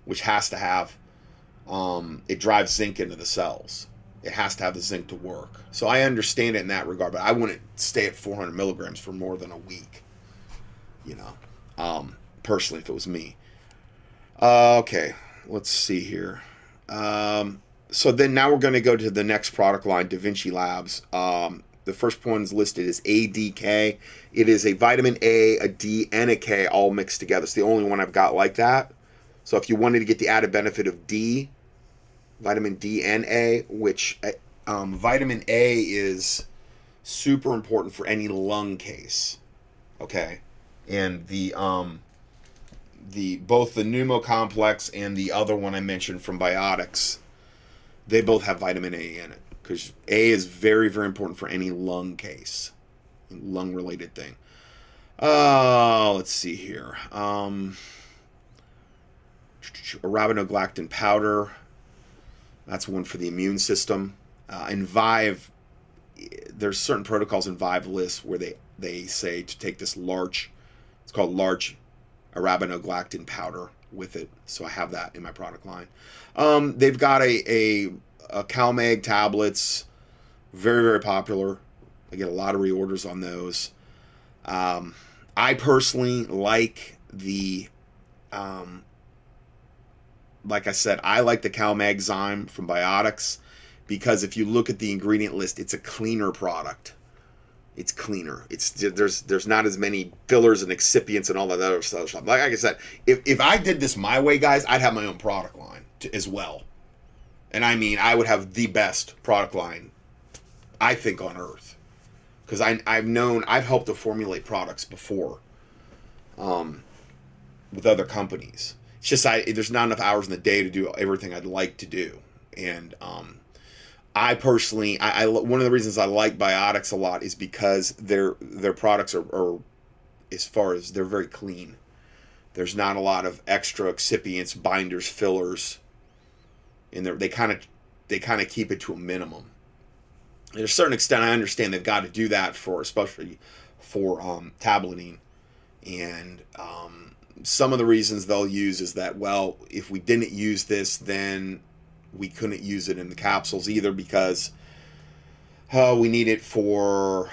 which has to have, um, it drives zinc into the cells. It has to have the zinc to work. So I understand it in that regard, but I wouldn't stay at 400 milligrams for more than a week, you know, um, personally, if it was me. Uh, okay, let's see here. Um, so then now we're going to go to the next product line, Da Vinci Labs. Um, the first one's listed as ADK. It is a vitamin A, a D, and a K all mixed together. It's the only one I've got like that. So if you wanted to get the added benefit of D, vitamin D and A, which uh, um, vitamin A is super important for any lung case. Okay, and the um, the both the pneumo complex and the other one I mentioned from Biotics, they both have vitamin A in it because A is very, very important for any lung case, lung related thing. Uh, let's see here. Um, arabinogalactan powder. That's one for the immune system. Uh, in Vive, there's certain protocols in Vive lists where they, they say to take this large, it's called large arabinogalactan powder with it. So I have that in my product line. Um, they've got a, a, a CalMag tablets, very, very popular. I get a lot of reorders on those. Um, I personally like the, um, like I said, I like the CalMag Zyme from Biotics because if you look at the ingredient list, it's a cleaner product. It's cleaner. It's there's there's not as many fillers and excipients and all that other stuff. Like, I said, if, if I did this my way, guys, I'd have my own product line to, as well. And I mean, I would have the best product line, I think, on earth because I've known I've helped to formulate products before, um, with other companies. It's just I there's not enough hours in the day to do everything I'd like to do, and um, I personally I, I one of the reasons I like Biotics a lot is because their their products are, are as far as they're very clean. There's not a lot of extra excipients, binders, fillers, and they kind of they kind of keep it to a minimum to a certain extent, I understand they've got to do that for, especially for um, tableting. And um, some of the reasons they'll use is that, well, if we didn't use this, then we couldn't use it in the capsules either because uh, we need it for,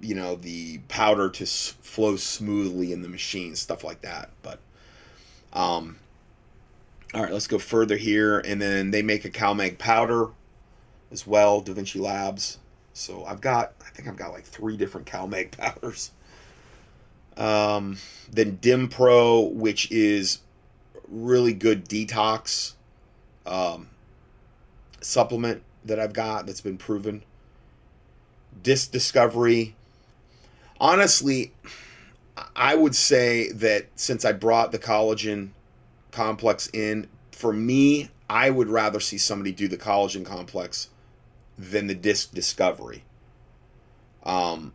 you know, the powder to s- flow smoothly in the machine, stuff like that. But, um, all right, let's go further here. And then they make a CalMag powder as well, Da Vinci Labs. So I've got, I think I've got like three different CalMag <laughs> powders. Um, then Dim Pro, which is really good detox um, supplement that I've got that's been proven. Disc Discovery. Honestly, I would say that since I brought the collagen complex in, for me, I would rather see somebody do the collagen complex than the disc discovery. Um,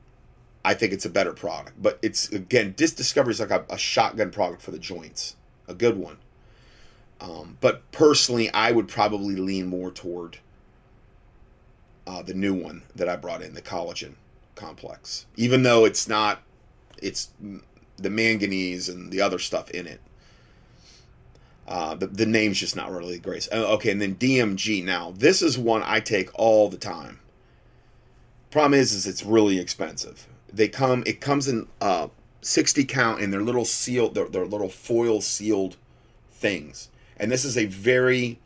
I think it's a better product, but it's again, disc discovery is like a, a shotgun product for the joints, a good one. Um, but personally, I would probably lean more toward uh, the new one that I brought in, the collagen complex, even though it's not, it's the manganese and the other stuff in it. Uh, the, the name's just not really great. Oh, okay, and then DMG. Now, this is one I take all the time. Problem is, is it's really expensive. They come, it comes in uh, 60 count in their little sealed, their, their little foil sealed things. And this is a very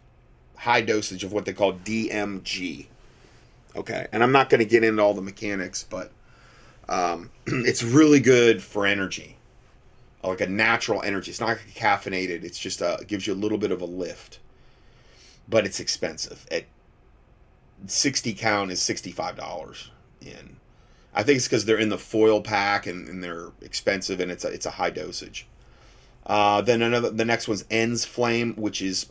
high dosage of what they call DMG. Okay, and I'm not going to get into all the mechanics, but um, <clears throat> it's really good for energy like a natural energy. It's not caffeinated. It's just a, it gives you a little bit of a lift, but it's expensive. At sixty count is sixty five dollars in. I think it's because they're in the foil pack and, and, they're expensive and it's a, it's a high dosage. Uh, then another the next one's Ends Flame, which is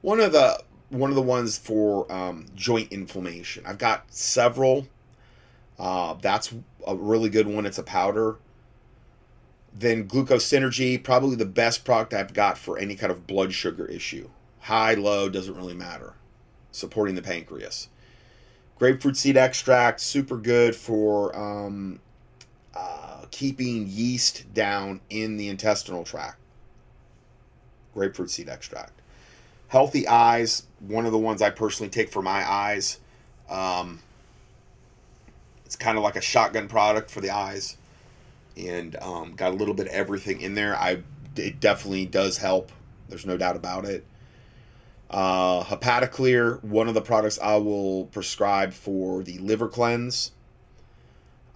one of the one of the ones for um, joint inflammation. I've got several. Uh, that's a really good one. It's a powder then Glucose Synergy, probably the best product I've got for any kind of blood sugar issue. High, low, doesn't really matter. Supporting the pancreas. Grapefruit seed extract, super good for um, uh, keeping yeast down in the intestinal tract. Grapefruit seed extract. Healthy Eyes, one of the ones I personally take for my eyes. Um, it's kind of like a shotgun product for the eyes and um, got a little bit of everything in there. I it definitely does help. There's no doubt about it. Uh, Hepatoclear, one of the products I will prescribe for the liver cleanse.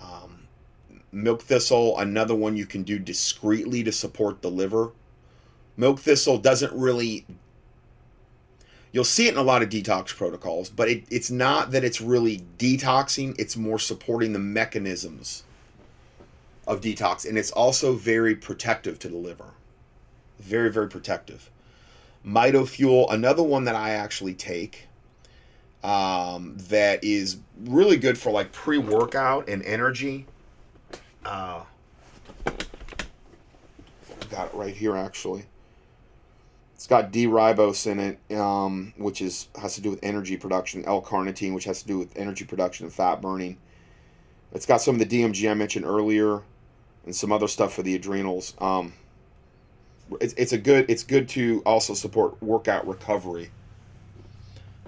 Um, milk thistle, another one you can do discreetly to support the liver. Milk thistle doesn't really. You'll see it in a lot of detox protocols, but it, it's not that it's really detoxing, it's more supporting the mechanisms of detox, and it's also very protective to the liver. Very, very protective. Mitofuel, another one that I actually take um, that is really good for like pre workout and energy. Uh, got it right here actually. It's got D-ribose in it, um, which is has to do with energy production. L-carnitine, which has to do with energy production and fat burning. It's got some of the DMG I mentioned earlier, and some other stuff for the adrenals. Um, it's, it's a good it's good to also support workout recovery.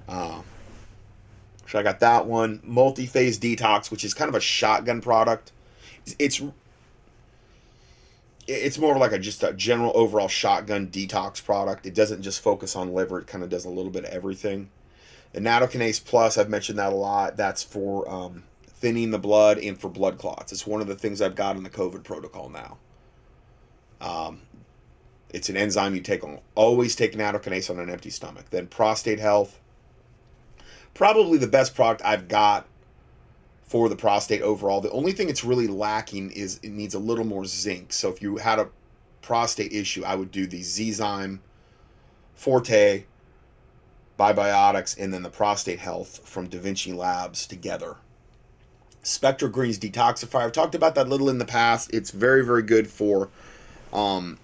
Uh, so I got that one multi-phase detox, which is kind of a shotgun product. It's it's more like a just a general overall shotgun detox product. It doesn't just focus on liver; it kind of does a little bit of everything. The nattokinase plus, I've mentioned that a lot. That's for um, thinning the blood and for blood clots. It's one of the things I've got in the COVID protocol now. Um, it's an enzyme you take on. Always take nattokinase on an empty stomach. Then prostate health. Probably the best product I've got for the prostate overall. The only thing it's really lacking is it needs a little more zinc. So if you had a prostate issue, I would do the Zyme Forte, Bibiotics, and then the prostate health from Da Vinci Labs together. Spectra Greens detoxifier. I've talked about that little in the past. It's very, very good for um,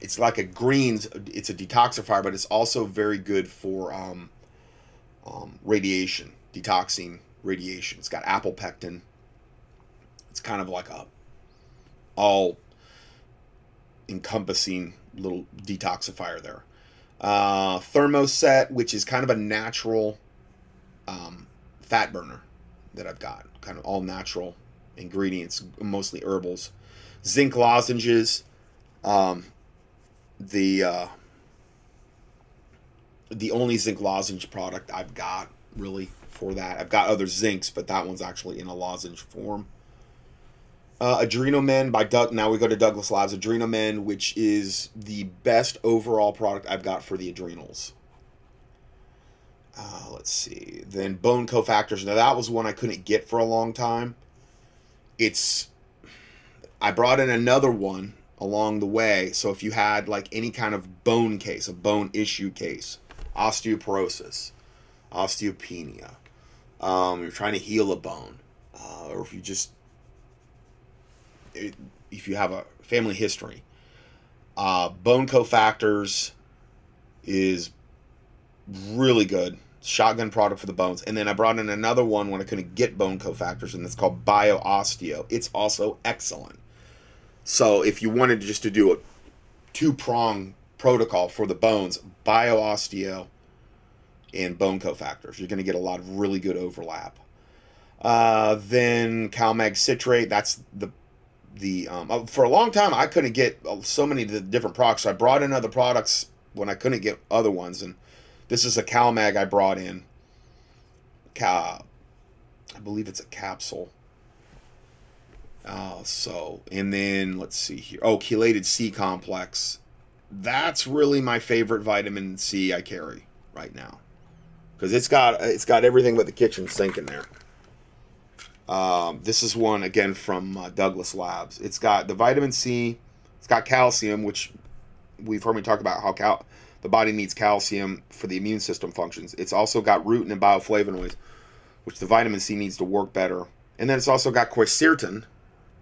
it's like a greens. It's a detoxifier, but it's also very good for um, um, radiation, detoxing radiation. It's got apple pectin. It's kind of like a all encompassing little detoxifier there. Uh, Thermoset, which is kind of a natural um, fat burner that I've got, kind of all natural ingredients, mostly herbals. Zinc lozenges. Um, the uh, the only zinc lozenge product I've got really for that. I've got other zincs, but that one's actually in a lozenge form. Uh, Adrenomen by Doug. Now we go to Douglas Labs. Adrenomen, which is the best overall product I've got for the adrenals. Uh, let's see. Then bone cofactors. Now that was one I couldn't get for a long time. It's. I brought in another one along the way. So if you had like any kind of bone case, a bone issue case, osteoporosis, osteopenia, um, you're trying to heal a bone, uh, or if you just if you have a family history, uh, bone cofactors is really good shotgun product for the bones. And then I brought in another one when I couldn't get bone cofactors, and it's called Bio Osteo. It's also excellent. So if you wanted just to do a two prong protocol for the bones, BioOsteo and bone cofactors, you're going to get a lot of really good overlap. Uh, then CalMag citrate, that's the the um, uh, for a long time I couldn't get so many different products. So I brought in other products when I couldn't get other ones, and this is a CalMag I brought in. Cal, I believe it's a capsule. Uh, so, and then let's see here. Oh, chelated C complex. That's really my favorite vitamin C I carry right now, because it's got it's got everything but the kitchen sink in there. Um, this is one again from uh, Douglas Labs. It's got the vitamin C. It's got calcium, which we've heard me talk about how cal- the body needs calcium for the immune system functions. It's also got rutin and bioflavonoids, which the vitamin C needs to work better. And then it's also got quercetin,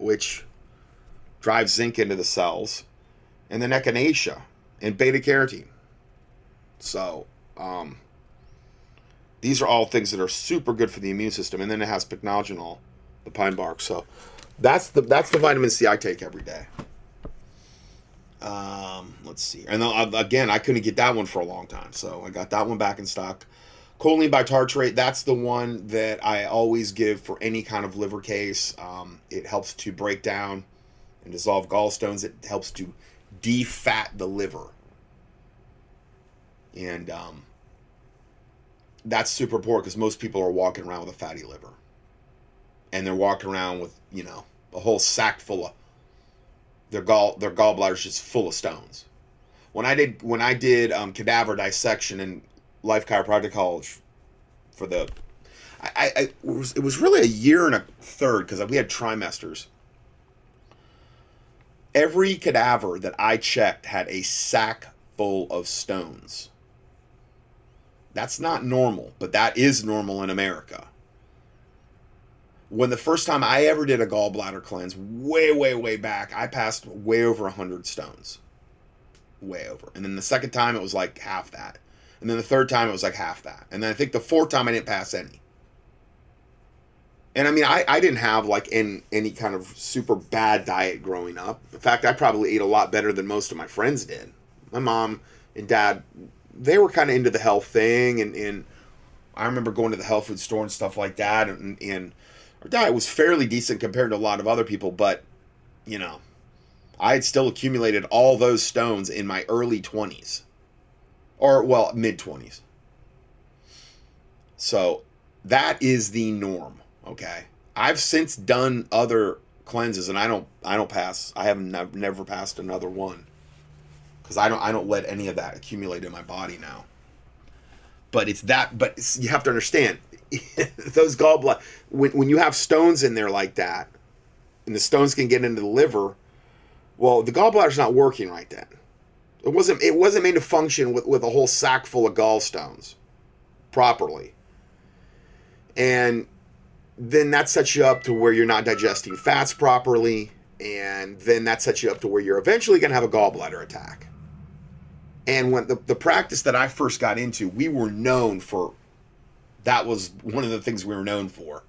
which drives zinc into the cells, and then echinacea and beta carotene. So, um, these are all things that are super good for the immune system. And then it has pycnogenol, the pine bark. So, that's the that's the vitamin C I take every day. Um, let's see. And again, I couldn't get that one for a long time, so I got that one back in stock. Choline bitartrate, that's the one that I always give for any kind of liver case. Um, it helps to break down and dissolve gallstones. It helps to defat the liver. And um, that's super important because most people are walking around with a fatty liver. And they're walking around with, you know, a whole sack full of their gall their gallbladders just full of stones. When I did when I did um, cadaver dissection and Life Chiropractic College for the. I, I it, was, it was really a year and a third because we had trimesters. Every cadaver that I checked had a sack full of stones. That's not normal, but that is normal in America. when the first time I ever did a gallbladder cleanse, way, way, way back, I passed way over 100 stones. Way over. And then the second time, it was like half that. And then the third time, it was like half that. And then I think the fourth time, I didn't pass any. And I mean, I, I didn't have like any, any kind of super bad diet growing up. In fact, I probably ate a lot better than most of my friends did. My mom and dad, they were kind of into the health thing. And, and I remember going to the health food store and stuff like that. And, and our diet was fairly decent compared to a lot of other people. But, you know, I had still accumulated all those stones in my early 20s. Or, well, mid 20s. So that is the norm Okay. I've since done other cleanses and I don't I don't pass. I have never never passed another one. Cuz I don't I don't let any of that accumulate in my body now. But it's that but it's, you have to understand <laughs> those gallbladder when when you have stones in there like that and the stones can get into the liver, well, the gallbladder's not working right then. It wasn't it wasn't made to function with, with a whole sack full of gallstones properly. And then that sets you up to where you're not digesting fats properly, and then that sets you up to where you're eventually going to have a gallbladder attack. And when the, the practice that I first got into, we were known for that was one of the things we were known for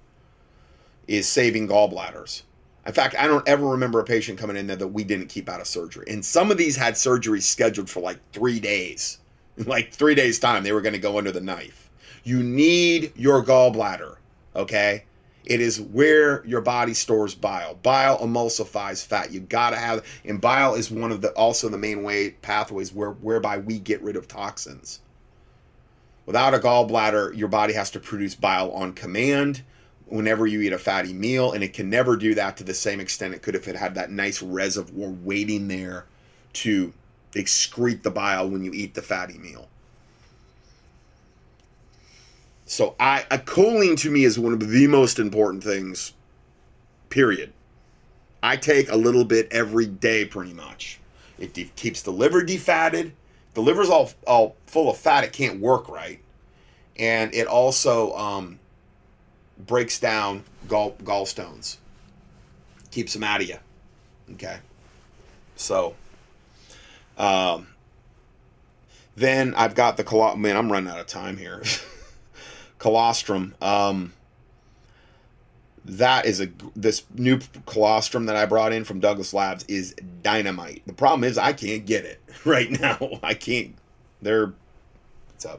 is saving gallbladders. In fact, I don't ever remember a patient coming in there that we didn't keep out of surgery. And some of these had surgery scheduled for like three days. <laughs> Like three days' time, they were going to go under the knife. You need your gallbladder, okay? It is where your body stores bile. Bile emulsifies fat. You gotta have, and bile is one of the also the main way pathways where whereby we get rid of toxins. Without a gallbladder, your body has to produce bile on command whenever you eat a fatty meal, and it can never do that to the same extent it could if it had that nice reservoir waiting there to excrete the bile when you eat the fatty meal. So I a choline to me is one of the most important things. Period. I take a little bit every day, pretty much. It de- keeps the liver defatted. The liver's all all full of fat; it can't work right, and it also um, breaks down gall gallstones. Keeps them out of you. Okay. So, um, then I've got the colo- man. I'm running out of time here. <laughs> colostrum. Um, that is a this new colostrum that I brought in from Douglas Labs is dynamite. The problem is I can't get it <laughs> right now. I can't. They're it's a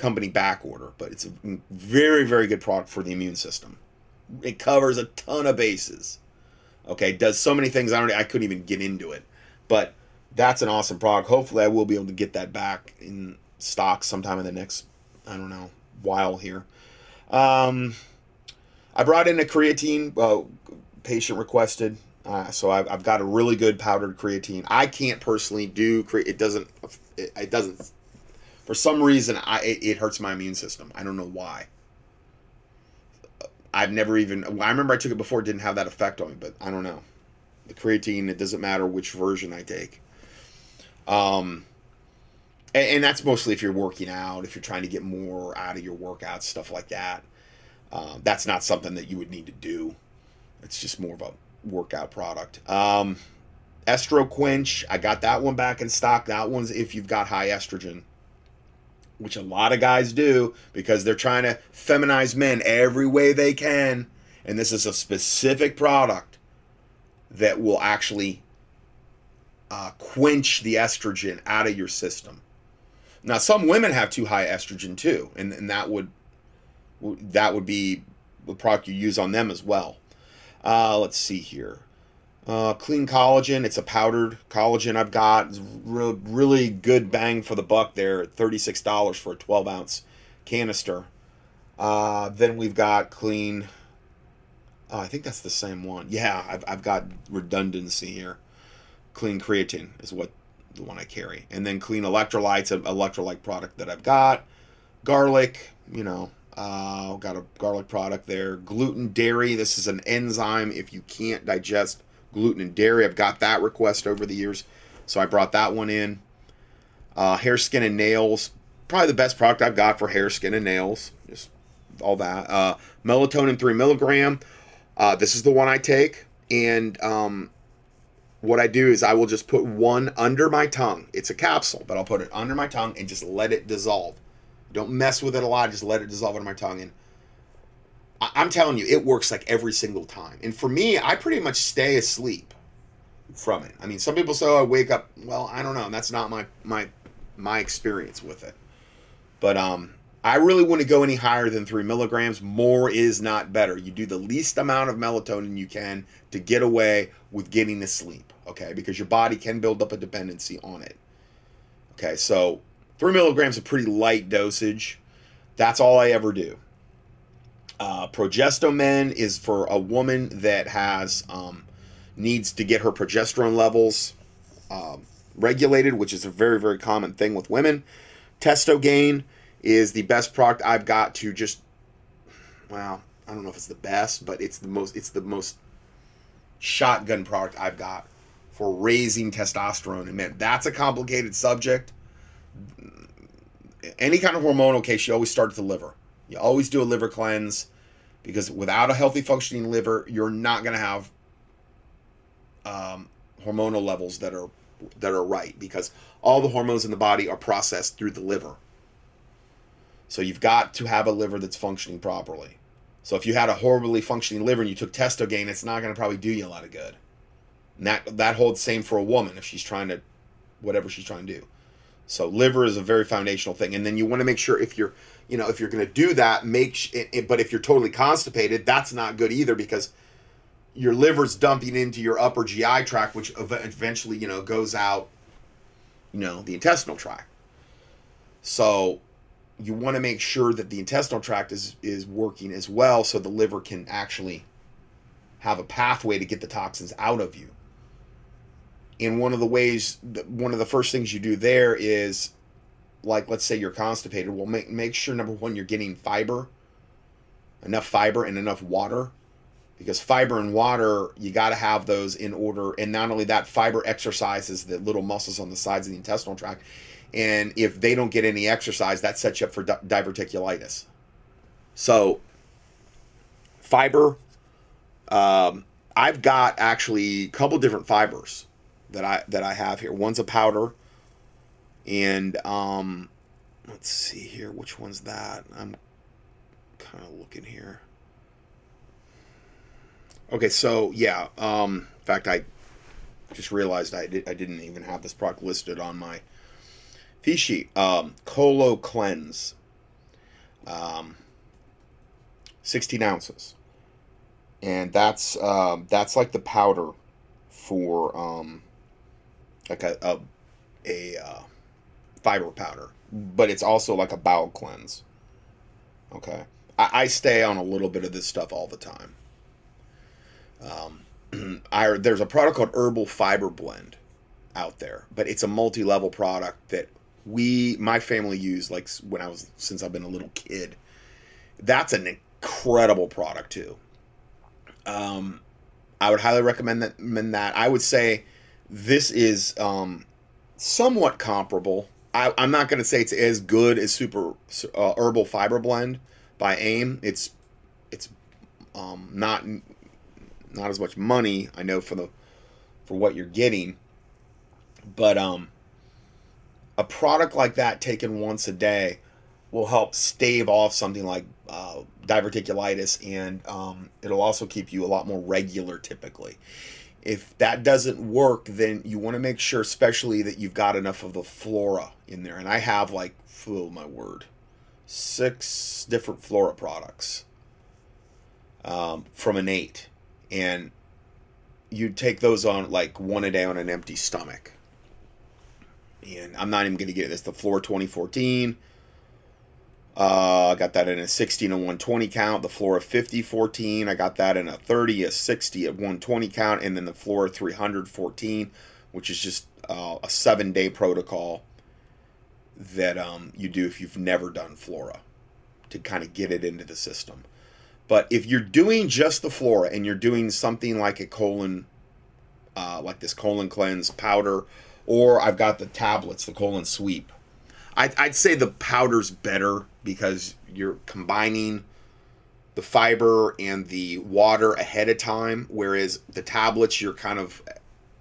company back order, but it's a very very good product for the immune system. It covers a ton of bases. Okay, does so many things I don't I couldn't even get into it, but that's an awesome product. Hopefully, I will be able to get that back in stock sometime in the next I don't know while here. Um, I brought in a creatine, uh, patient requested. Uh, so I've, I've got a really good powdered creatine. I can't personally do cre- it doesn't it, it doesn't for some reason I it, it, hurts my immune system. I don't know why. I've never even I remember I took it before it didn't have that effect on me, but I don't know. The creatine it doesn't matter which version I take. Um and, and, that's mostly if you're working out, if you're trying to get more out of your workouts, stuff like that. Um, that's not something that you would need to do. It's just more of a workout product. Um, Estro Quench, I got that one back in stock. That one's if you've got high estrogen, which a lot of guys do because they're trying to feminize men every way they can. And this is a specific product that will actually uh, quench the estrogen out of your system. Now, some women have too high estrogen too, and, and that would that would be the product you use on them as well. Uh, let's see here. Uh, clean collagen. It's a powdered collagen I've got. Re- really good bang for the buck there. $36 for a 12 ounce canister. Uh, then we've got clean. Oh, I think that's the same one. Yeah, I've, I've got redundancy here. Clean creatine is what the one I carry. And then clean electrolytes, an electrolyte product that I've got. Garlic, you know, uh, got a garlic product there. Gluten dairy, this is an enzyme if you can't digest gluten and dairy. I've got that request over the years, so I brought that one in. Uh, hair, skin, and nails, probably the best product I've got for hair, skin, and nails. Just all that. Uh, melatonin three milligram. Uh, this is the one I take, and um, what I do is I will just put one under my tongue. It's a capsule, but I'll put it under my tongue and just let it dissolve. Don't mess with it a lot. Just let it dissolve under my tongue. And I- I'm telling you, it works like every single time. And for me, I pretty much stay asleep from it. I mean, some people say oh, I wake up. Well, I don't know. That's not my my my experience with it. But um, I really wouldn't go any higher than three milligrams. More is not better. You do the least amount of melatonin you can to get away with getting to sleep. Okay, because your body can build up a dependency on it. Okay, so three milligrams is a pretty light dosage. That's all I ever do. Uh, progestomen is for a woman that has um, needs to get her progesterone levels um, regulated, which is a very very common thing with women. Testogain is the best product I've got to just well, I don't know if it's the best, but it's the most it's the most shotgun product I've got for raising testosterone. And man, that's a complicated subject. Any kind of hormonal case, you always start at the liver. You always do a liver cleanse because without a healthy functioning liver, you're not going to have um, hormonal levels that are that are right because all the hormones in the body are processed through the liver. So you've got to have a liver that's functioning properly. So if you had a horribly functioning liver and you took testogain, it's not going to probably do you a lot of good. And that that holds same for a woman if she's trying to whatever she's trying to do. So liver is a very foundational thing, and then you want to make sure if you're you know if you're going to do that, make sh- it, but if you're totally constipated, that's not good either because your liver's dumping into your upper GI tract, which eventually you know goes out, you know, the intestinal tract. So you want to make sure that the intestinal tract is is working as well, so the liver can actually have a pathway to get the toxins out of you. And one of the ways, one of the first things you do there is, like, let's say you're constipated. Well, make make sure number one you're getting fiber, enough fiber and enough water, because fiber and water you got to have those in order. And not only that, fiber exercises the little muscles on the sides of the intestinal tract and if they don't get any exercise, that sets you up for di- diverticulitis. So, fiber. Um, I've got actually a couple different fibers that I that I have here. One's a powder, and um, let's see here, which one's that? I'm kind of looking here. Okay, so yeah. Um, in fact, I just realized I did I didn't even have this product listed on my Fee sheet, um, Colo Cleanse, um, 16 ounces. And that's um, that's like the powder for um, like a, a, a uh, fiber powder, but it's also like a bowel cleanse. Okay. I, I stay on a little bit of this stuff all the time. Um, <clears throat> I, there's a product called Herbal Fiber Blend out there, but it's a multi-level product that we my family use like when I was since I've been a little kid. That's an incredible product too. Um, I would highly. Recommend that. I would say this is um, somewhat comparable. I, am not going to say it's as good as Super uh, Herbal Fiber Blend by AIM. It's it's um, not not as much money I know for the for what you're getting, but um, a product like that taken once a day will help stave off something like uh, diverticulitis and um, it'll also keep you a lot more regular typically if that doesn't work then you want to make sure especially that you've got enough of the flora in there and i have like oh my word six different flora products um, from Innate and you take those on like one a day on an empty stomach and I'm not even going to get this. The Flora 2014. Uh, I got that in a 16 and 120 count. The Flora 50 14. I got that in a 30, a 60 at 120 count, and then the Flora 300 14, which is just uh, a seven day protocol that um, you do if you've never done Flora to kind of get it into the system. But if you're doing just the Flora and you're doing something like a colon, uh, like this colon cleanse powder or I've got the tablets, the colon sweep. I'd, I'd say the powder's better because you're combining the fiber and the water ahead of time, whereas the tablets you're kind of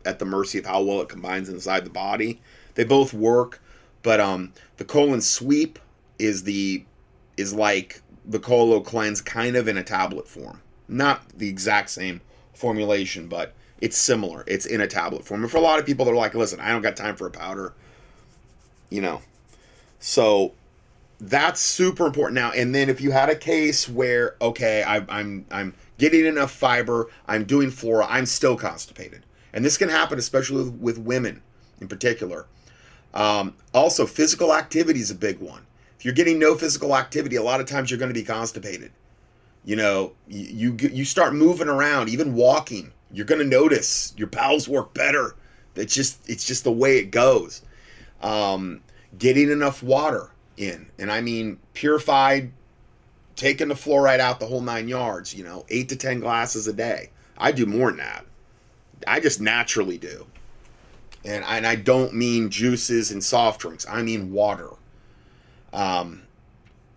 at the mercy of how well it combines inside the body. They both work, but um, the colon sweep is the is like the Colo cleanse kind of in a tablet form. Not the exact same formulation, but it's similar. It's in a tablet form. And for a lot of people, they're like, listen, I don't got time for a powder. You know. So that's super important now. And then if you had a case where, okay, I, I'm I'm getting enough fiber, I'm doing flora, I'm still constipated. And this can happen especially with, women in particular. Um, also, physical activity is a big one. If you're getting no physical activity, a lot of times you're going to be constipated. You know, you you, you start moving around, even walking. You're going to notice your bowels work better. It's just it's just the way it goes. Um, getting enough water in, and I mean purified, taking the fluoride out the whole nine yards. You know, eight to ten glasses a day. I do more than that. I just naturally do. And, and I don't mean juices and soft drinks. I mean water. Um,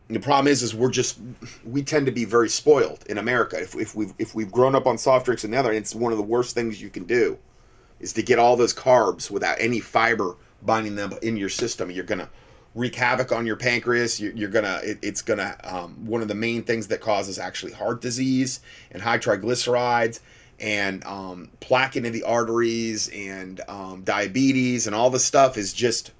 the problem is, is we're just we tend to be very spoiled in America. If, if we've if we've grown up on soft drinks and the other, it's one of the worst things you can do, is to get all those carbs without any fiber binding them in your system. You're gonna wreak havoc on your pancreas. You're, you're gonna it, it's gonna um, one of the main things that causes actually heart disease and high triglycerides and um, plaque into the arteries and um, diabetes and all this stuff is just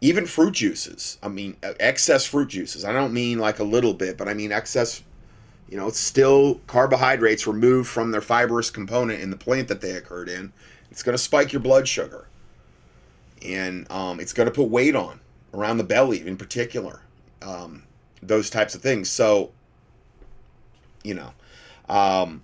even fruit juices. I mean, excess fruit juices. I don't mean like a little bit, but I mean excess. You know, still carbohydrates removed from their fibrous component in the plant that they occurred in. It's going to spike your blood sugar, and um, it's going to put weight on around the belly, in particular. Um, those types of things. So, you know, um,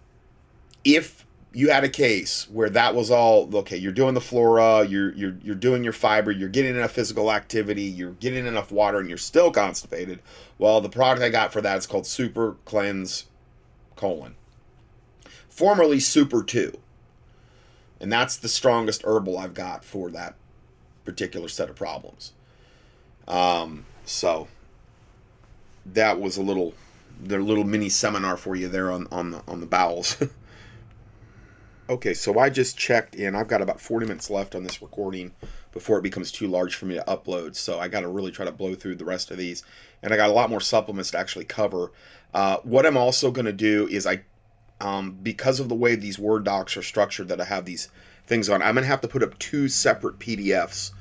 if you had a case where that was all okay you're doing the flora you're you're you're doing your fiber you're getting enough physical activity you're getting enough water and you're still constipated well the product i got for that is called super cleanse colon formerly super 2 and that's the strongest herbal i've got for that particular set of problems um so that was a little their little mini seminar for you there on on the on the bowels <laughs> Okay, so I just checked in. I've got about 40 minutes left on this recording before it becomes too large for me to upload. So I got to really try to blow through the rest of these. And I got a lot more supplements to actually cover. Uh, what I'm also going to do is I, um, because of the way these Word docs are structured that I have these things on, I'm going to have to put up two separate PDFs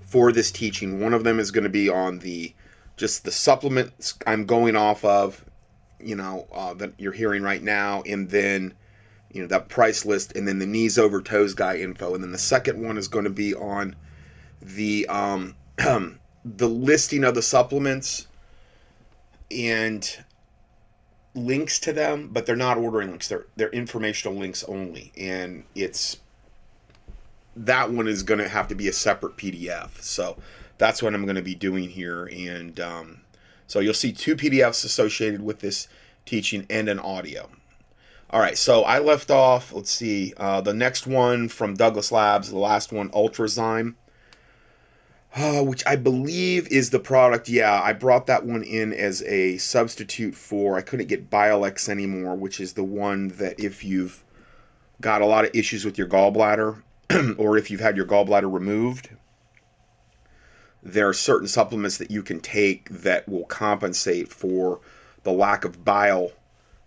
for this teaching. One of them is going to be on the just the supplements I'm going off of, you know, uh, that you're hearing right now, and then you know that price list and then the knees over toes guy info. And then the second one is going to be on the um <clears throat> the listing of the supplements and links to them but they're not ordering links. They're they're informational links only and it's that one is going to have to be a separate pdf so that's what i'm going to be doing here. And um, so you'll see two pdfs associated with this teaching and an audio. All right, so I left off, let's see, uh, the next one from Douglas Labs, the last one, Ultrazyme, uh, which I believe is the product. Yeah, I brought that one in as a substitute for, I couldn't get Biolex anymore, which is the one that if you've got a lot of issues with your gallbladder, <clears throat> or if you've had your gallbladder removed, there are certain supplements that you can take that will compensate for the lack of bile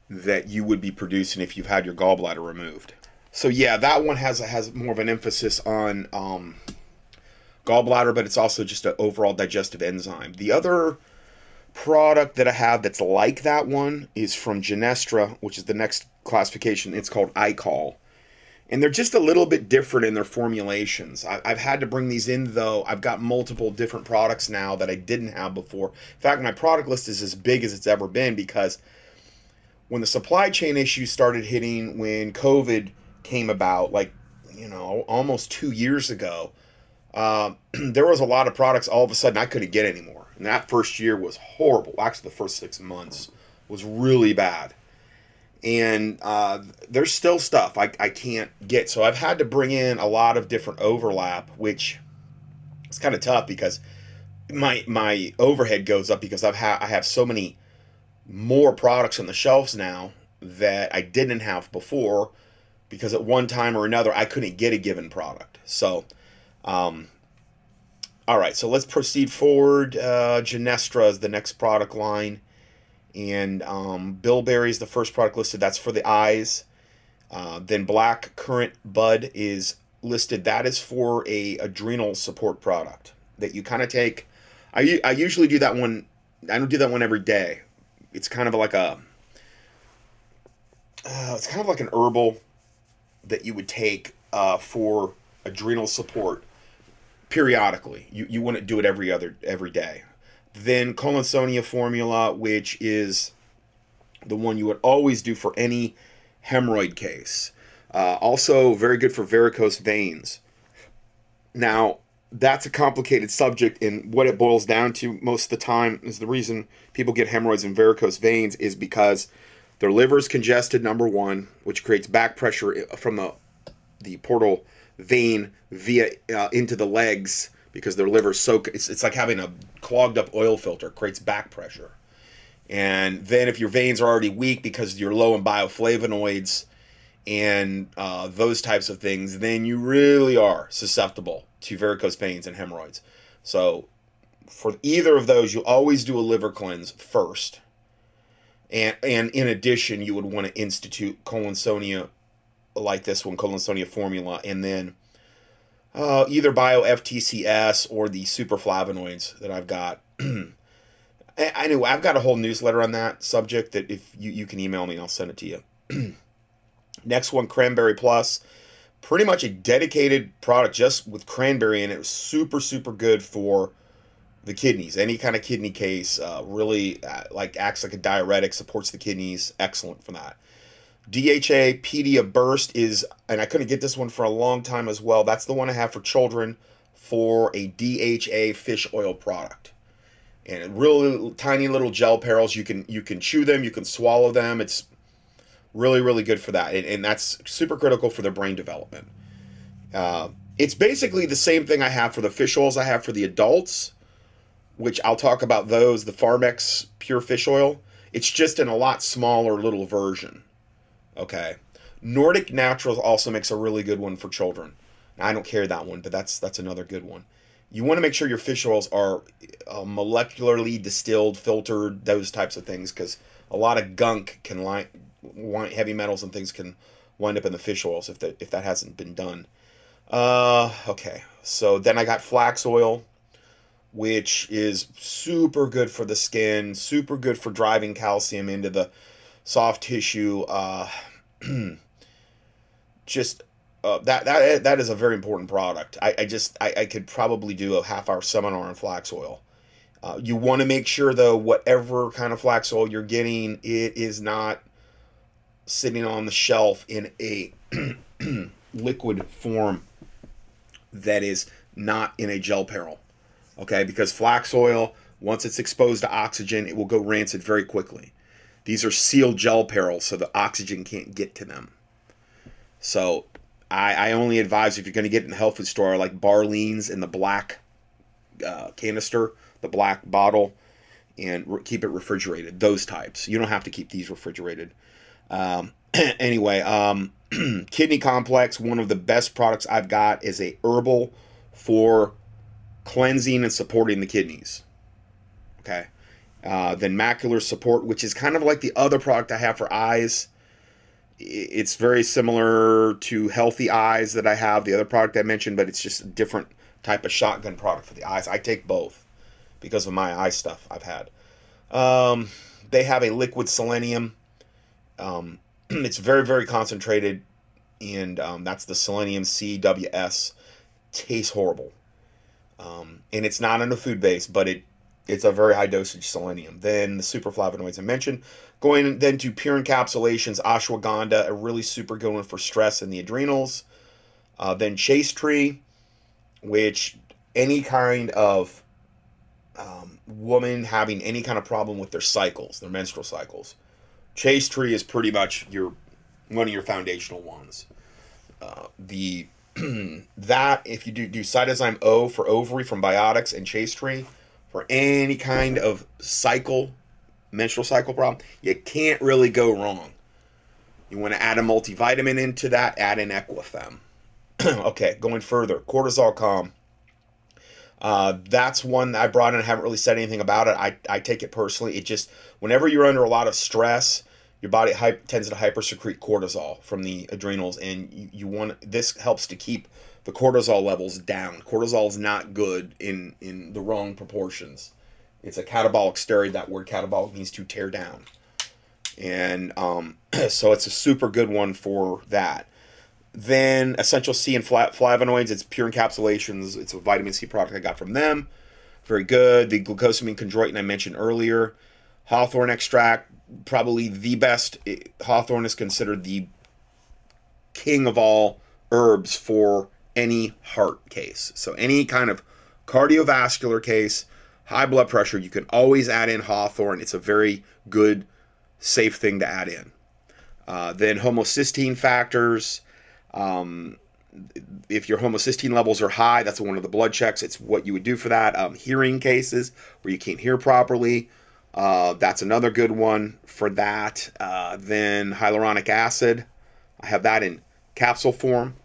that you would be producing if you've had your gallbladder removed. So yeah, that one has has more of an emphasis on um, gallbladder, but it's also just an overall digestive enzyme. The other product that I have that's like that one is from Genestra, which is the next classification. It's called iCall. And they're just a little bit different in their formulations. I, have had to bring these in though. I've got multiple different products now that I didn't have before. In fact, my product list is as big as it's ever been because when the supply chain issues started hitting, when COVID came about, like, you know, almost two years ago, uh, <clears throat> there was a lot of products all of a sudden I couldn't get anymore. And that first year was horrible. Actually, the first six months was really bad. And uh, there's still stuff I, I can't get. So I've had to bring in a lot of different overlap, which is kind of tough because my my overhead goes up because I've ha- I have so many more products on the shelves now that I didn't have before because at one time or another I couldn't get a given product. So, um, all right, so let's proceed forward. Uh, Genestra is the next product line, and um, Bilberry is the first product listed. That's for the eyes. Uh, then Black Currant Bud is listed. That is for a adrenal support product that you kind of take. I, I usually do that one. I don't do that one every day. It's kind of like a. Uh, it's kind of like an herbal that you would take uh, for adrenal support periodically. You you wouldn't do it every other every day. Then Collinsonia formula, which is the one you would always do for any hemorrhoid case. Uh, also, very good for varicose veins. Now, that's a complicated subject, and what it boils down to most of the time is the reason people get hemorrhoids and varicose veins is because their liver is congested, number one, which creates back pressure from the, the portal vein via uh, into the legs because their liver's so it's, it's like having a clogged up oil filter creates back pressure. And then if your veins are already weak because you're low in bioflavonoids and uh, those types of things then you really are susceptible to varicose veins and hemorrhoids. So for either of those you always do a liver cleanse first. And and in addition you would want to institute collinsonia like this one, Collinsonia formula, and then uh, either Bio FTCS or the super flavonoids that I've got. <clears throat> I know I've got a whole newsletter on that subject that if you, you can email me, I'll send it to you. <clears throat> Next one, Cranberry Plus. Pretty much a dedicated product just with cranberry, and it was super, super good for the kidneys. Any kind of kidney case, uh, really uh, like acts like a diuretic, supports the kidneys. Excellent for that. DHA Pedia Burst is, and I couldn't get this one for a long time as well. That's the one I have for children for a DHA fish oil product. And really tiny little gel perils. You can you can chew them, you can swallow them. It's really really good for that, and, and that's super critical for their brain development. Uh, it's basically the same thing I have for the fish oils I have for the adults, which I'll talk about those. The Pharmax Pure Fish Oil. It's just in a lot smaller little version. Okay. Nordic Naturals also makes a really good one for children. I don't carry that one, but that's that's another good one. You want to make sure your fish oils are uh, molecularly distilled, filtered, those types of things, because a lot of gunk can line, heavy metals and things can wind up in the fish oils if that if that hasn't been done. Uh, okay, so then I got flax oil, which is super good for the skin, super good for driving calcium into the soft tissue. Uh, <clears throat> just uh, that that that is a very important product. I, I just I, I could probably do a half hour seminar on flax oil. Uh, you want to make sure though, whatever kind of flax oil you're getting, it is not sitting on the shelf in a <clears throat> liquid form that is not in a gel peril. Okay, because flax oil, once it's exposed to oxygen, it will go rancid very quickly. These are sealed gel perils, so the oxygen can't get to them. So I, I only advise if you're going to get in the health food store, like Barlean's in the black uh, canister, the black bottle, and re- keep it refrigerated. Those types. You don't have to keep these refrigerated. Um, <clears throat> anyway, um, <clears throat> kidney complex. One of the best products I've got is a herbal for cleansing and supporting the kidneys. Okay. Uh, then macular support, which is kind of like the other product I have for eyes. It's very similar to healthy eyes that I have, the other product I mentioned, but it's just a different type of shotgun product for the eyes. I take both because of my eye stuff I've had. Um, they have a liquid selenium. Um, <clears throat> it's very, very concentrated, and um, that's the selenium CWS. Tastes horrible. Um, and it's not on a food base, but it it's a very high dosage selenium. Then the superflavonoids I mentioned. Going then to pure encapsulations, ashwagandha, a really super good one for stress and the adrenals. Uh, then chaste tree, which any kind of um, woman having any kind of problem with their cycles, their menstrual cycles, chaste tree is pretty much your one of your foundational ones. Uh, the <clears throat> that if you do do cytozyme O for ovary from biotics and chaste tree for any kind of cycle menstrual cycle problem, you can't really go wrong. You want to add a multivitamin into that, add an Equifem. <clears throat> okay, going further, cortisol calm. Uh, that's one that I brought in. I haven't really said anything about it. I, I take it personally. It just, whenever you're under a lot of stress, your body hype, tends to hypersecrete cortisol from the adrenals, and you, you want this helps to keep the cortisol levels down. Cortisol is not good in in the wrong proportions. It's a catabolic steroid. That word catabolic means to tear down, and um, <clears throat> so it's a super good one for that. Then essential C and flavonoids. It's pure encapsulations. It's a vitamin C product I got from them. Very good. The glucosamine chondroitin I mentioned earlier. Hawthorn extract, probably the best. Hawthorn is considered the king of all herbs for any heart case. So any kind of cardiovascular case, high blood pressure, you can always add in hawthorn. It's a very good, safe thing to add in. Uh, then homocysteine factors. Um, if your homocysteine levels are high, that's one of the blood checks. It's what you would do for that. Um, hearing cases where you can't hear properly. Uh, that's another good one for that. Uh, then hyaluronic acid. I have that in capsule form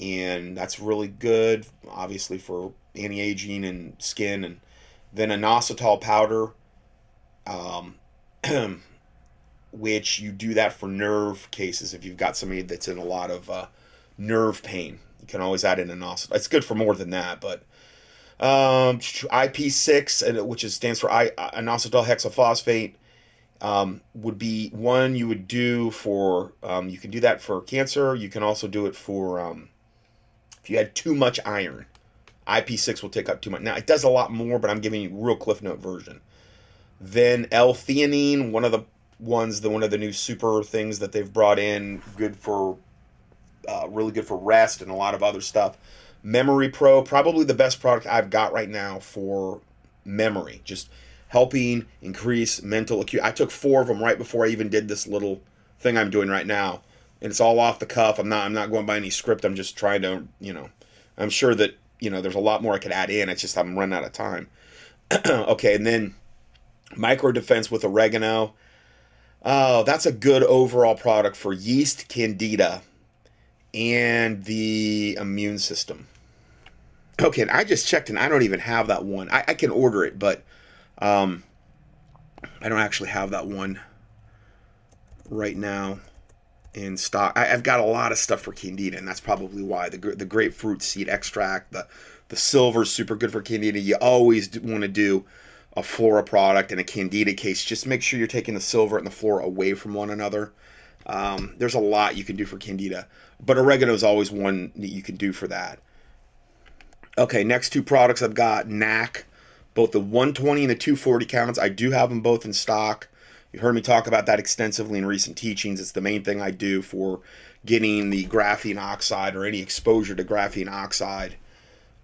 and that's really good, obviously for anti-aging and skin. And then inositol powder, um, <clears throat> which you do that for nerve cases. If you've got somebody that's in a lot of uh, nerve pain, you can always add in inositol. It's good for more than that, but um, IP6, which is, stands for inositol hexaphosphate. Um, would be one you would do for um, you can do that for cancer you can also do it for um, if you had too much iron, IP6 will take up too much. Now, it does a lot more, but I'm giving you real Cliff Note version. Then L-theanine, one of the ones, the one of the new super things that they've brought in, good for, uh, really good for rest and a lot of other stuff. Memory Pro, probably the best product I've got right now for memory, just helping increase mental acuity. I took four of them right before I even did this little thing I'm doing right now and it's all off the cuff. I'm not I'm not going by any script. I'm just trying to you know. I'm sure that you know there's a lot more I could add in. It's just I'm running out of time. <clears throat> okay, and then micro defense with oregano. Oh, that's a good overall product for yeast, candida, and the immune system. Okay, and I just checked and I don't even have that one. I, I can order it, but um, I don't actually have that one right now in stock. I, have got a lot of stuff for candida, and that's probably why the the grapefruit seed extract, the the silver is super good for candida. You always want to do a flora product and a candida case. Just make sure you're taking the silver and the flora away from one another. Um, there's a lot you can do for candida, but oregano is always one that you can do for that. Okay, next two products I've got NAC, both the 120 and the 240 counts. I do have them both in stock. You've heard me talk about that extensively in recent teachings. It's the main thing I do for getting the graphene oxide or any exposure to graphene oxide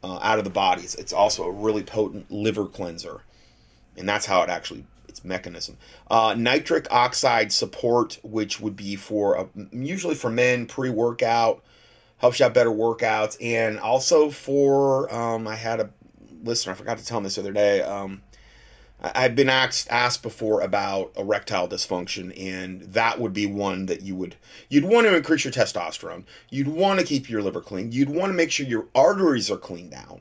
uh, out of the bodies. It's, also a really potent liver cleanser, and that's how it actually its mechanism. Uh, nitric oxide support, which would be for uh, usually for men pre-workout, helps you have better workouts, and also for um, I had a listener I forgot to tell him this the other day. Um, I've been asked asked before about erectile dysfunction, and that would be one that you would you'd want to increase your testosterone. You'd want to keep your liver clean. You'd want to make sure your arteries are cleaned out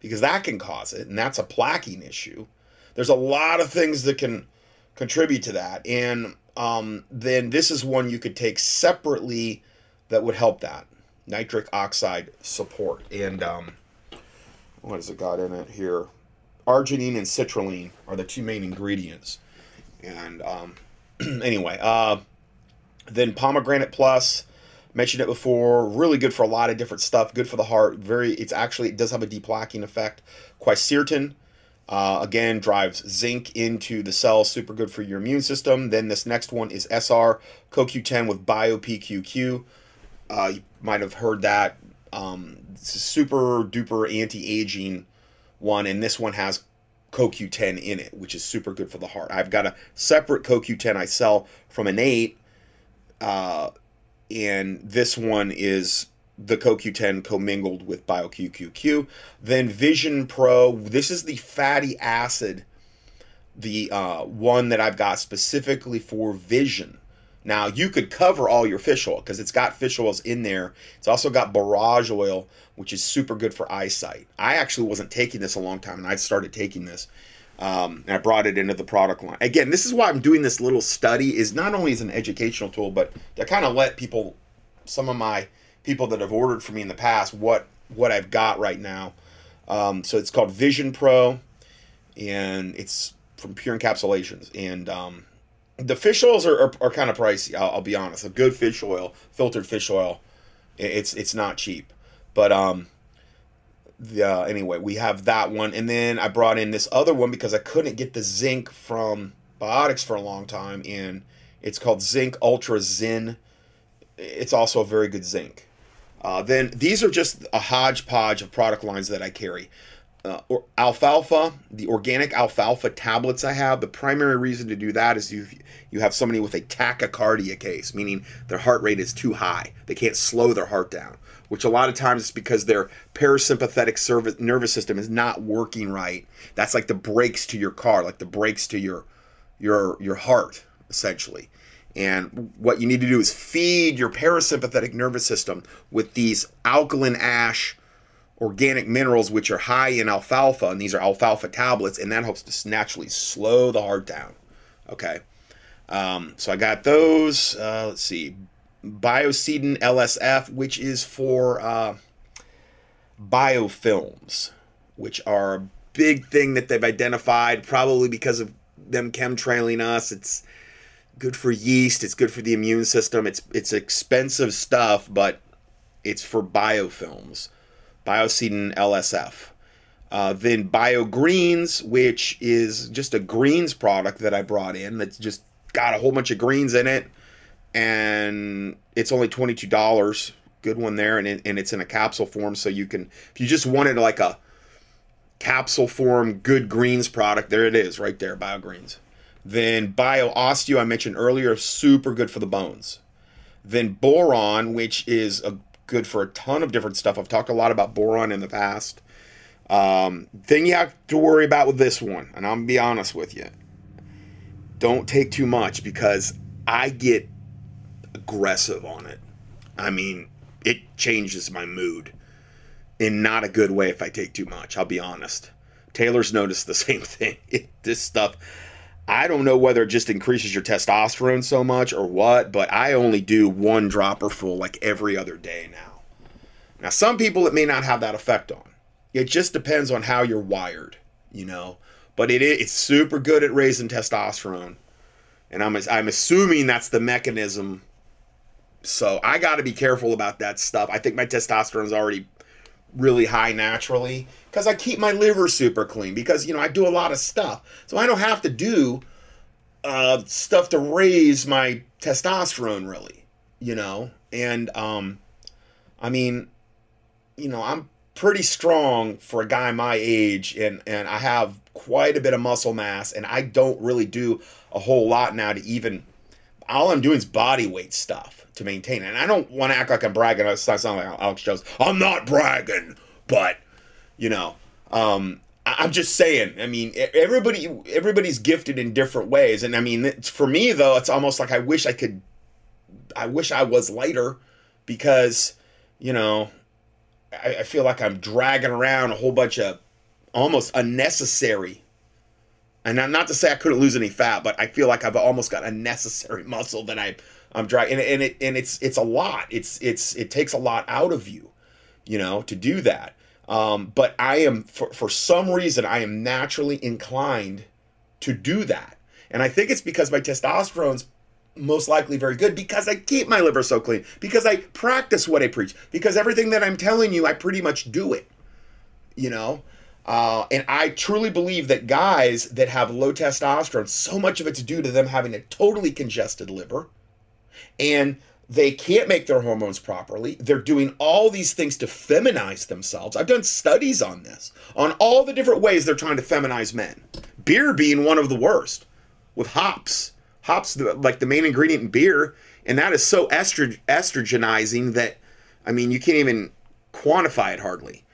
because that can cause it, and that's a plaquing issue. There's a lot of things that can contribute to that, and um, then this is one you could take separately that would help that nitric oxide support. And um, what has it got in it here? Arginine and citrulline are the two main ingredients. And um, <clears throat> anyway, uh, then pomegranate plus mentioned it before really good for a lot of different stuff good for the heart very it's actually it does have a deplaquing effect. Quercetin uh, again drives zinc into the cells super good for your immune system. Then this next one is sr coq10 with biopqq uh, you might have heard that um, super duper anti-aging one, and this one has CoQ10 in it, which is super good for the heart. I've got a separate CoQ10 I sell from Innate, uh, and this one is the CoQ10 commingled with BioPQQ. Then Vision Pro, this is the fatty acid the uh, one that I've got specifically for vision. Now you could cover all your fish oil because it's got fish oils in there. It's also got borage oil, which is super good for eyesight. I actually wasn't taking this a long time, and I started taking this. Um, and I brought it into the product line. Again, this is why I'm doing this little study. Is not only as an educational tool, but to kind of let people, some of my people that have ordered from me in the past, what what I've got right now. Um, so it's called Vision Pro, and it's from Pure Encapsulations. And um, the fish oils are, are, are kind of pricey. I'll, I'll, be honest. A good fish oil, filtered fish oil, it's it's not cheap. But um, the, uh, anyway, we have that one, and then I brought in this other one because I couldn't get the zinc from Biotics for a long time, and it's called Zinc Ultra Zen. It's also a very good zinc. Uh, then these are just a hodgepodge of product lines that I carry. Uh, or alfalfa, the organic alfalfa tablets I have. The primary reason to do that is you you have somebody with a tachycardia case, meaning their heart rate is too high. They can't slow their heart down, which a lot of times is because their parasympathetic service, nervous system is not working right. That's like the brakes to your car, like the brakes to your your your heart, essentially. And what you need to do is feed your parasympathetic nervous system with these alkaline ash organic minerals, which are high in alfalfa, and these are alfalfa tablets, and that helps to naturally slow the heart down. Okay. Um, so I got those. Uh, let's see. Biocidin LSF, which is for uh, biofilms, which are a big thing that they've identified, probably because of them chemtrailing us. It's good for yeast. It's good for the immune system. It's it's expensive stuff, but it's for biofilms. Biocidin LSF. Uh, then BioGreens, which is just a greens product that I brought in that's just got a whole bunch of greens in it, and it's only twenty two dollars. Good one there, and, it, and it's in a capsule form, so you can if you just wanted like a capsule form good greens product, there it is, right there, BioGreens. Then BioOsteo, I mentioned earlier, super good for the bones. Then boron, which is a, good for a ton of different stuff. I've talked a lot about boron in the past. Um, thing you have to worry about with this one, and I'm gonna be honest with you, don't take too much because I get aggressive on it. I mean, it changes my mood in not a good way if I take too much. I'll be honest. Taylor's noticed the <laughs> same thing. This stuff I don't know whether it just increases your testosterone so much or what, but I only do one dropper full like every other day now. Now, some people it may not have that effect on. It just depends on how you're wired, you know. But it is it's super good at raising testosterone, and I'm I'm assuming that's the mechanism. So I got to be careful about that stuff. I think my testosterone is already really high naturally because I keep my liver super clean because you know I do a lot of stuff, so I don't have to do uh, stuff to raise my testosterone really, you know. And um, I mean, you know, I'm pretty strong for a guy my age, and and I have quite a bit of muscle mass, and I don't really do a whole lot now to even. All I'm doing is body weight stuff to maintain it. And I don't want to act like I'm bragging. I sound like Alex Jones. I'm not bragging, but you know, um, I'm just saying. I mean, everybody everybody's gifted in different ways, and I mean, for me though, it's almost like I wish I could. I wish I was lighter, because you know, I, I feel like I'm dragging around a whole bunch of almost unnecessary and not to say I couldn't lose any fat, but I feel like I've almost got unnecessary muscle that I I'm dry, and, and it and it's it's a lot. It's it's it takes a lot out of you, you know, to do that. Um, but I am for for some reason I am naturally inclined to do that, and I think it's because my testosterone's most likely very good because I keep my liver so clean, because I practice what I preach, because everything that I'm telling you, I pretty much do it. You know, uh, and I truly believe that guys that have low testosterone, so much of it's due to them having a totally congested liver and they can't make their hormones properly. They're doing all these things to feminize themselves. I've done studies on this, on all the different ways they're trying to feminize men. Beer being one of the worst, with hops. Hops, like the main ingredient in beer, and that is so estro- estrogenizing that, I mean, you can't even quantify it hardly.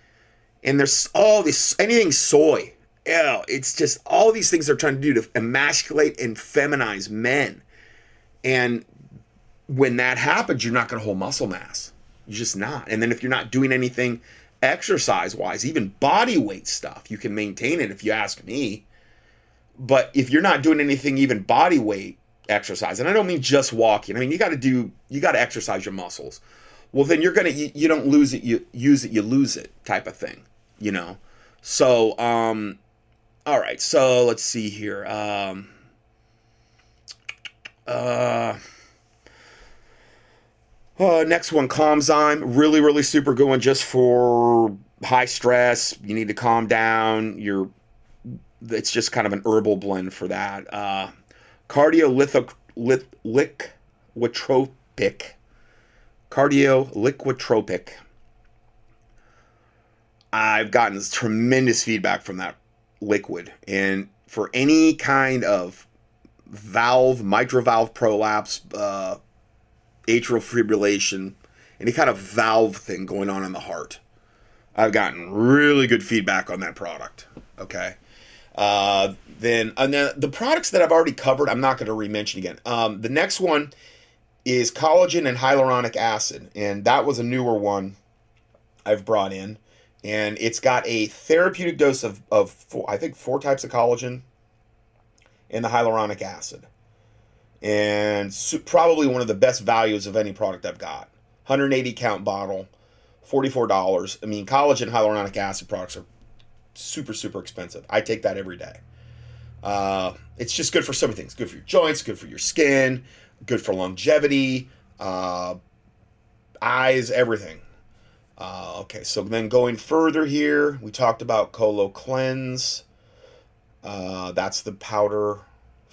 And there's all this, anything soy, yeah, it's just all these things they're trying to do to emasculate and feminize men. And when that happens, you're not going to hold muscle mass. You're just not. And then if you're not doing anything exercise wise, even body weight stuff, you can maintain it if you ask me. But if you're not doing anything, even body weight exercise, and I don't mean just walking, I mean, you got to do, you got to exercise your muscles. Well, then you're going to, you, you don't lose it, you use it, you lose it type of thing, you know? So, um, all right, so let's see here. Um, uh, uh, next one, Calmzyme. Really, really super good one just for high stress. You need to calm down. You're, it's just kind of an herbal blend for that. Uh, cardiolithic, lit, liquitropic. I've gotten tremendous feedback from that liquid. And for any kind of valve, mitral valve prolapse, uh, atrial fibrillation, any kind of valve thing going on in the heart, I've gotten really good feedback on that product. Okay. Uh, then, and then the products that I've already covered, I'm not going to re-mention again. Um, the next one is collagen and hyaluronic acid, and that was a newer one I've brought in and it's got a therapeutic dose of, of four, I think four types of collagen and the hyaluronic acid. And probably one of the best values of any product I've got. 180 count bottle, $44. I mean, collagen hyaluronic acid products are super, super expensive. I take that every day. Uh, it's just good for so many things. Good for your joints, good for your skin, good for longevity, uh, eyes, everything. Uh, okay, so then going further here, we talked about Colo Cleanse. Uh, that's the powder,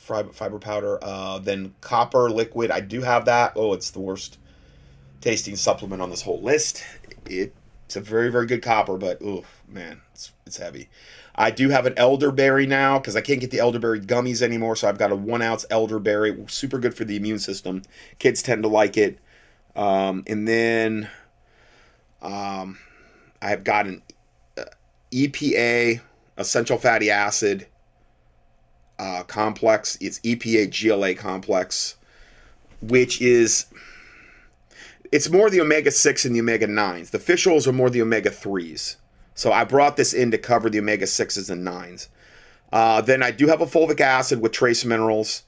fiber, fiber powder. Uh, then copper liquid. I do have that. Oh, it's the worst tasting supplement on this whole list. It, it's a very, very good copper, but oh man, it's, it's heavy. I do have an elderberry now because I can't get the elderberry gummies anymore. So I've got a one ounce elderberry, super good for the immune system. Kids tend to like it. Um, and then um, I've got an uh, EPA essential fatty acid uh, complex. It's EPA GLA complex, which is it's more the omega 6 and the omega 9s. The fish oils are more the omega 3s. So I brought this in to cover the omega 6s and 9s. Uh, then I do have a fulvic acid with trace minerals.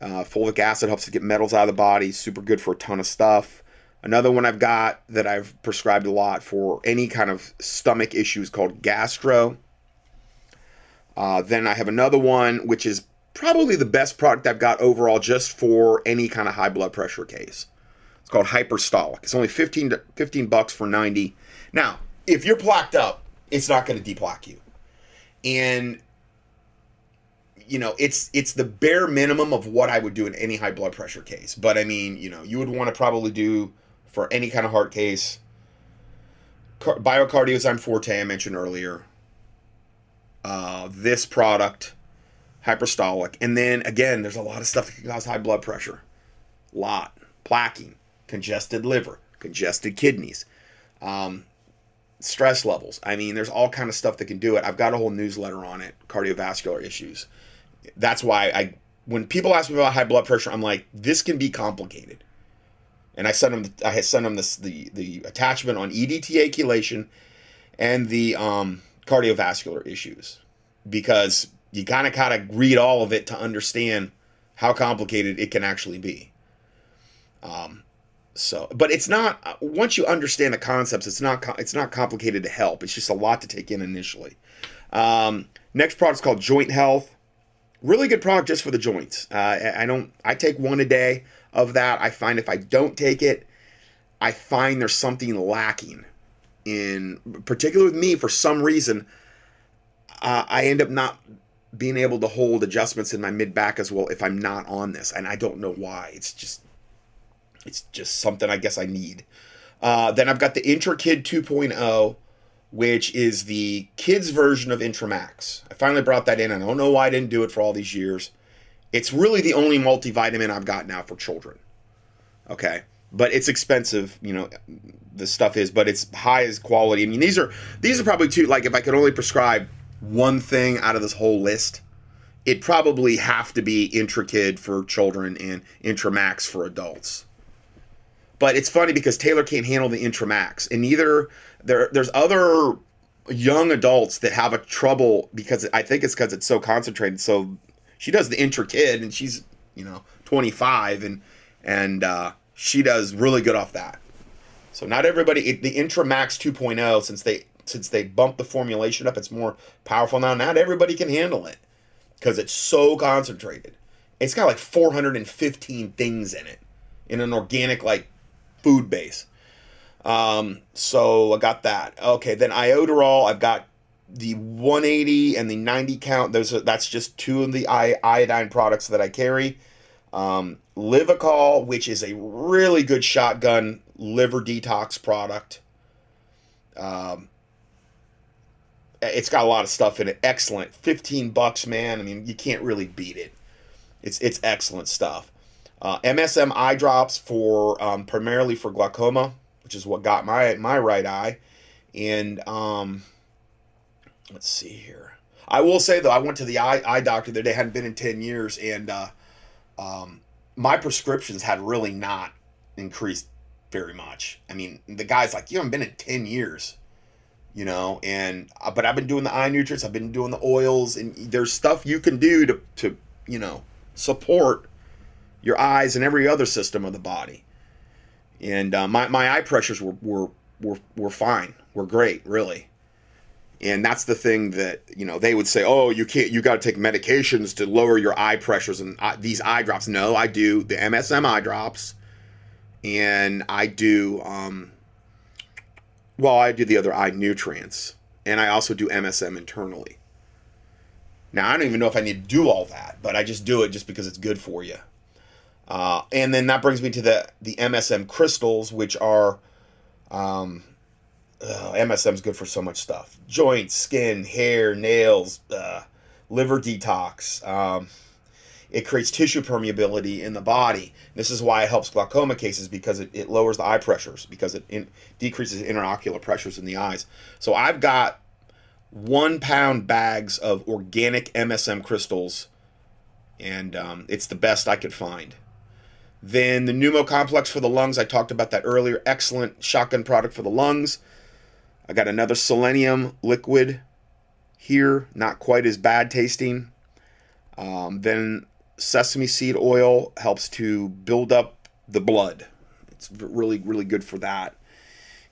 Uh, fulvic acid helps to get metals out of the body. Super good for a ton of stuff. Another one I've got that I've prescribed a lot for any kind of stomach issues called gastro. Uh, then I have another one which is probably the best product I've got overall just for any kind of high blood pressure case. It's called Hyperstolic. It's only 15, 15 bucks for 90. Now, if you're plaqued up, it's not going to deplaque you. And you know, it's it's the bare minimum of what I would do in any high blood pressure case. But I mean, you know, you would want to probably do for any kind of heart case. Car- Biocardiozyme Forte, I mentioned earlier. Uh, this product, hyperstolic. And then again, there's a lot of stuff that can cause high blood pressure. Lot. Plaquing, congested liver, congested kidneys, um, stress levels. I mean, there's all kind of stuff that can do it. I've got a whole newsletter on it, cardiovascular issues. That's why I when people ask me about high blood pressure, I'm like, this can be complicated and I sent them, I sent him this the the attachment on EDTA chelation and the um, cardiovascular issues because you kind of kind of read all of it to understand how complicated it can actually be. Um, so, but it's not once you understand the concepts, it's not it's not complicated to help. It's just a lot to take in initially. Um, next product is called Joint Health. Really good product just for the joints. Uh, I don't. I take one a day of that. I find if I don't take it, I find there's something lacking in, particular with me, for some reason, uh, I end up not being able to hold adjustments in my mid back as well if I'm not on this, and I don't know why. It's just, it's just something I guess I need. Uh, then I've got the IntraKid 2.0, which is the kids version of Intramax. I finally brought that in. I don't know why I didn't do it for all these years. It's really the only multivitamin I've got now for children. Okay. But it's expensive, you know, the stuff is, but it's high as quality. I mean, these are these are probably two like if I could only prescribe one thing out of this whole list, it'd probably have to be Intrakid for children and Intramax for adults. But it's funny because Taylor can't handle the Intramax, and neither there there's other young adults that have a trouble because I think it's because it's so concentrated. So she does the Intrakid, and she's you know 25, and and uh, she does really good off that. So not everybody the Intramax 2.0 since they since they bumped the formulation up, it's more powerful now. Not everybody can handle it because it's so concentrated. It's got like 415 things in it in an organic like food base. Um, so I got that. Okay, then iodoral, I've got the 180 and the 90 count. Those are, that's just two of the iodine products that I carry. Um, Livicol, which is a really good shotgun liver detox product. Um, it's got a lot of stuff in it. Excellent. 15 bucks, man. I mean, you can't really beat it. It's it's excellent stuff. Uh, MSM eye drops for um, primarily for glaucoma, which is what got my my right eye. And um, let's see here. I will say though, I went to the eye eye doctor that they hadn't been in 10 years, and uh, um, my prescriptions had really not increased very much. I mean, the guy's like, you haven't been in 10 years you know and uh, but i've been doing the eye nutrients i've been doing the oils and there's stuff you can do to to you know support your eyes and every other system of the body and uh, my, my eye pressures were, were were were fine were great really and that's the thing that you know they would say oh you can't you got to take medications to lower your eye pressures and uh, these eye drops no i do the msm eye drops and i do um, well, I do the other eye nutrients, and I also do MSM internally. Now, I don't even know if I need to do all that, but I just do it just because it's good for you. Uh, and then that brings me to the, the MSM crystals, which are um, uh, MSM is good for so much stuff joints, skin, hair, nails, uh, liver detox. Um, it creates tissue permeability in the body. This is why it helps glaucoma cases because it, it lowers the eye pressures because it in, decreases interocular pressures in the eyes. So I've got one pound bags of organic MSM crystals, and um, it's the best I could find. Then the Pneumo Complex for the lungs, I talked about that earlier. Excellent shotgun product for the lungs. I got another selenium liquid here, not quite as bad tasting. Um, then sesame seed oil helps to build up the blood. It's really, really good for that.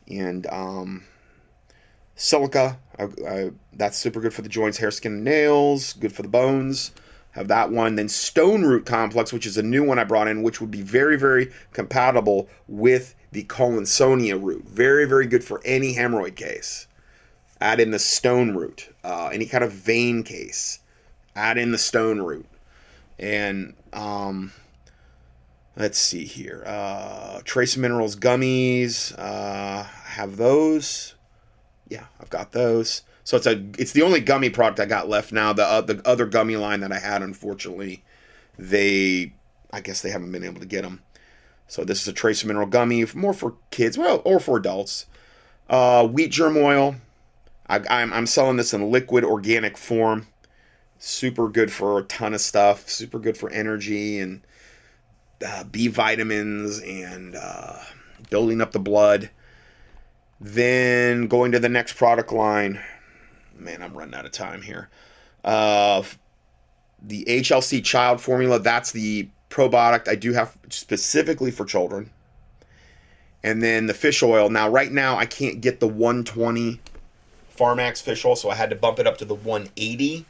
And um, silica, I, I, that's super good for the joints, hair, skin, and nails. Good for the bones. Have that one. Then stone root complex, which is a new one I brought in, which would be very, very compatible with the collinsonia root. Very, very good for any hemorrhoid case. Add in the stone root. Uh, any kind of vein case. Add in the stone root and um, let's see here. Uh, Trace Minerals gummies. Uh, have those. Yeah, I've got those. So it's a it's the only gummy product I got left now. The uh, the other gummy line that I had, unfortunately, they I guess they haven't been able to get them. So this is a trace mineral gummy, more for kids, well, or for adults. Uh, wheat germ oil. I, I'm, I'm selling this in liquid organic form super good for a ton of stuff, super good for energy and uh, B vitamins and uh, building up the blood. Then going to the next product line. Man, I'm running out of time here. Uh, the HLC child formula, that's the probiotic I do have specifically for children. And then the fish oil. Now, right now, I can't get the 120 Pharmax fish oil, so I had to bump it up to the 180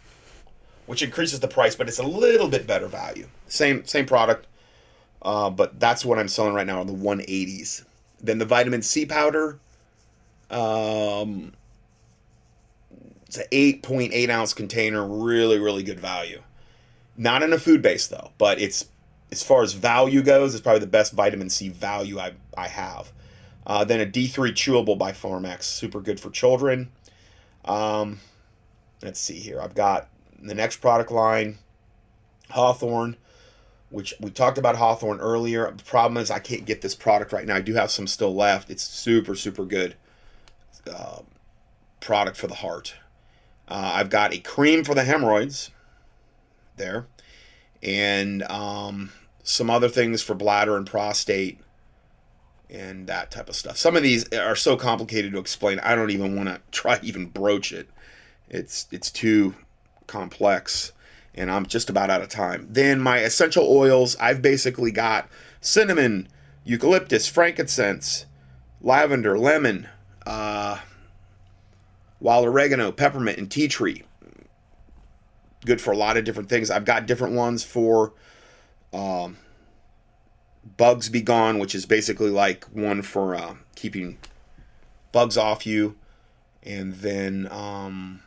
which increases the price, but it's a little bit better value. Same same product, uh, but that's what I'm selling right now on the 180s. Then the vitamin C powder, um, it's an 8.8 ounce container, really really good value. Not in a food base though, but it's as far as value goes, it's probably the best vitamin C value I I have. Uh, then a D3 chewable by Pharmax, super good for children. Um, let's see here. I've got the next product line, Hawthorne, which we talked about Hawthorne earlier. The problem is I can't get this product right now. I do have some still left. It's super, super good uh, product for the heart. Uh, I've got a cream for the hemorrhoids there, and um, some other things for bladder and prostate and that type of stuff. Some of these are so complicated to explain. I don't even want <laughs> to try even broach it. It's it's too complex and I'm just about out of time. Then my essential oils, I've basically got cinnamon, eucalyptus, frankincense, lavender, lemon, uh, wild oregano, peppermint, and tea tree. Good for a lot of different things. I've got different ones for um, bugs be gone, which is basically like one for uh, keeping bugs off you, and then um,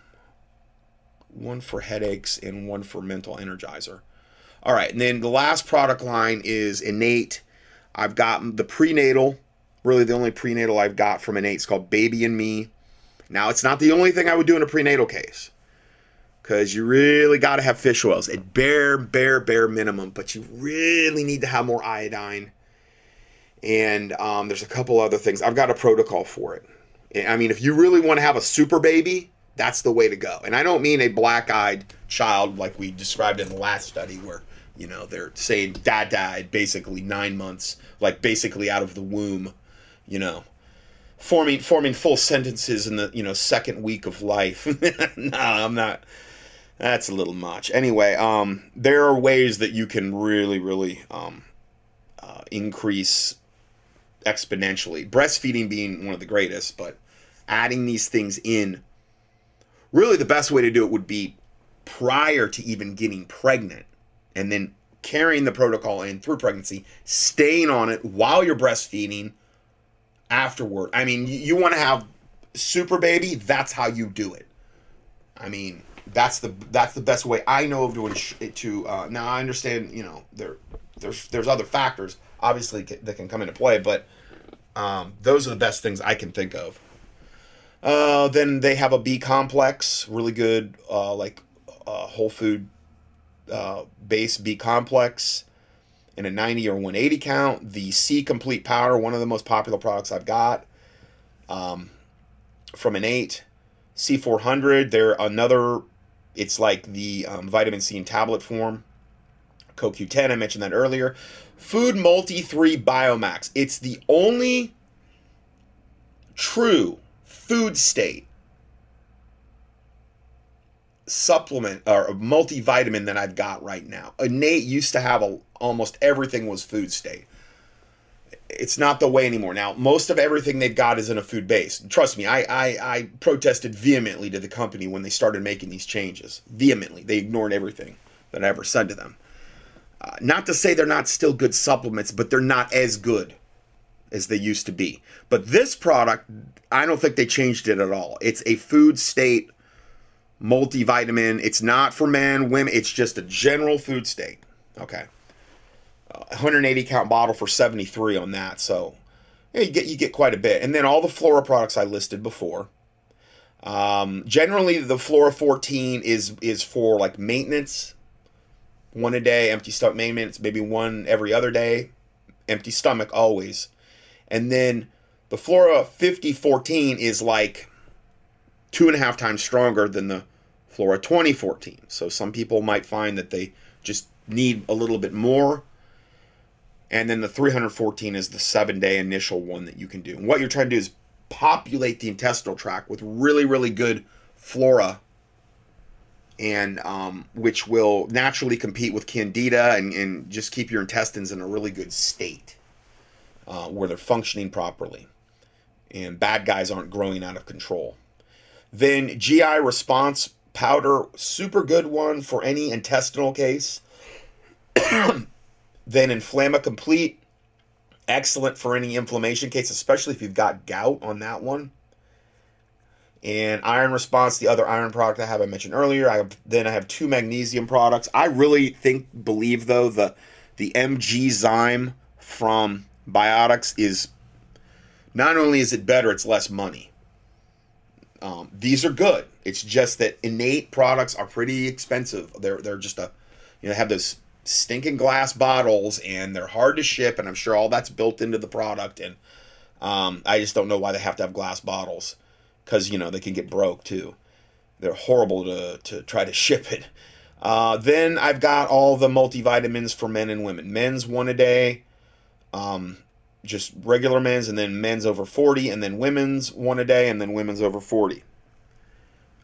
one for headaches and one for mental energizer. All right, and then the last product line is Innate. I've got the prenatal, really the only prenatal I've got from Innate is called Baby and Me. Now, it's not the only thing I would do in a prenatal case because you really got to have fish oils at bare, bare, bare minimum, but you really need to have more iodine. And um, there's a couple other things. I've got a protocol for it. I mean, if you really want to have a super baby, that's the way to go. And I don't mean a black eyed child like we described in the last study where, you know, they're saying dad died basically nine months, like basically out of the womb, you know, forming forming full sentences in the, you know, second week of life. <laughs> nah, I'm not that's a little much. Anyway, um, there are ways that you can really, really um, uh, increase exponentially. Breastfeeding being one of the greatest, but adding these things in really the best way to do it would be prior to even getting pregnant and then carrying the protocol in through pregnancy, staying on it while you're breastfeeding afterward. I mean, you, want to have super baby, that's how you do it. I mean, that's the that's the best way I know of doing it to uh, now I understand, you know, there there's there's other factors obviously that can come into play, but um, those are the best things I can think of. Uh, then they have a B complex, really good, uh, like uh, whole food uh, base B complex in a 90 or 180 count. The C complete Power, one of the most popular products I've got um, from Innate. C400, they're another, it's like the um, vitamin C in tablet form. CoQ10, I mentioned that earlier. Food Multi 3 Biomax. It's the only true food state supplement or multivitamin that I've got right now. Innate used to have a, almost everything was food state. It's not the way anymore. Now, most of everything they've got is in a food base. Trust me, I, I, I protested vehemently to the company when they started making these changes. Vehemently. They ignored everything that I ever said to them. Uh, not to say they're not still good supplements, but they're not as good as they used to be. But this product, I don't think they changed it at all. It's a food state multivitamin. It's not for men, women. It's just a general food state. Okay. Uh, 180 count bottle for 73 on that. So yeah, you get you get quite a bit. And then all the Flora products I listed before. Um, generally, the Flora 14 is is for like maintenance, one a day, empty stomach maintenance, maybe one every other day, empty stomach always. And then the Flora 5014 is like two and a half times stronger than the Flora 2014. So some people might find that they just need a little bit more. And then the 314 is the seven day initial one that you can do. And what you're trying to do is populate the intestinal tract with really, really good flora and um, which will naturally compete with candida and, and just keep your intestines in a really good state uh, where they're functioning properly and bad guys aren't growing out of control. Then GI response powder, super good one for any intestinal case. <clears throat> then Inflamma Complete, excellent for any inflammation case, especially if you've got gout on that one. And Iron Response, the other iron product I have I mentioned earlier. I have, then I have two magnesium products. I really think believe though the the MG Zyme from Biotics is not only is it better, it's less money. Um, these are good. It's just that innate products are pretty expensive. They're they're just a you know have those stinking glass bottles and they're hard to ship and I'm sure all that's built into the product and um, I just don't know why they have to have glass bottles because you know they can get broke too. they're horrible to, to try to <laughs> ship it. Uh, then I've got all the multivitamins for men and women. Men's one a day, um, just regular men's, and then men's over 40, and then women's one a day, and then women's over 40.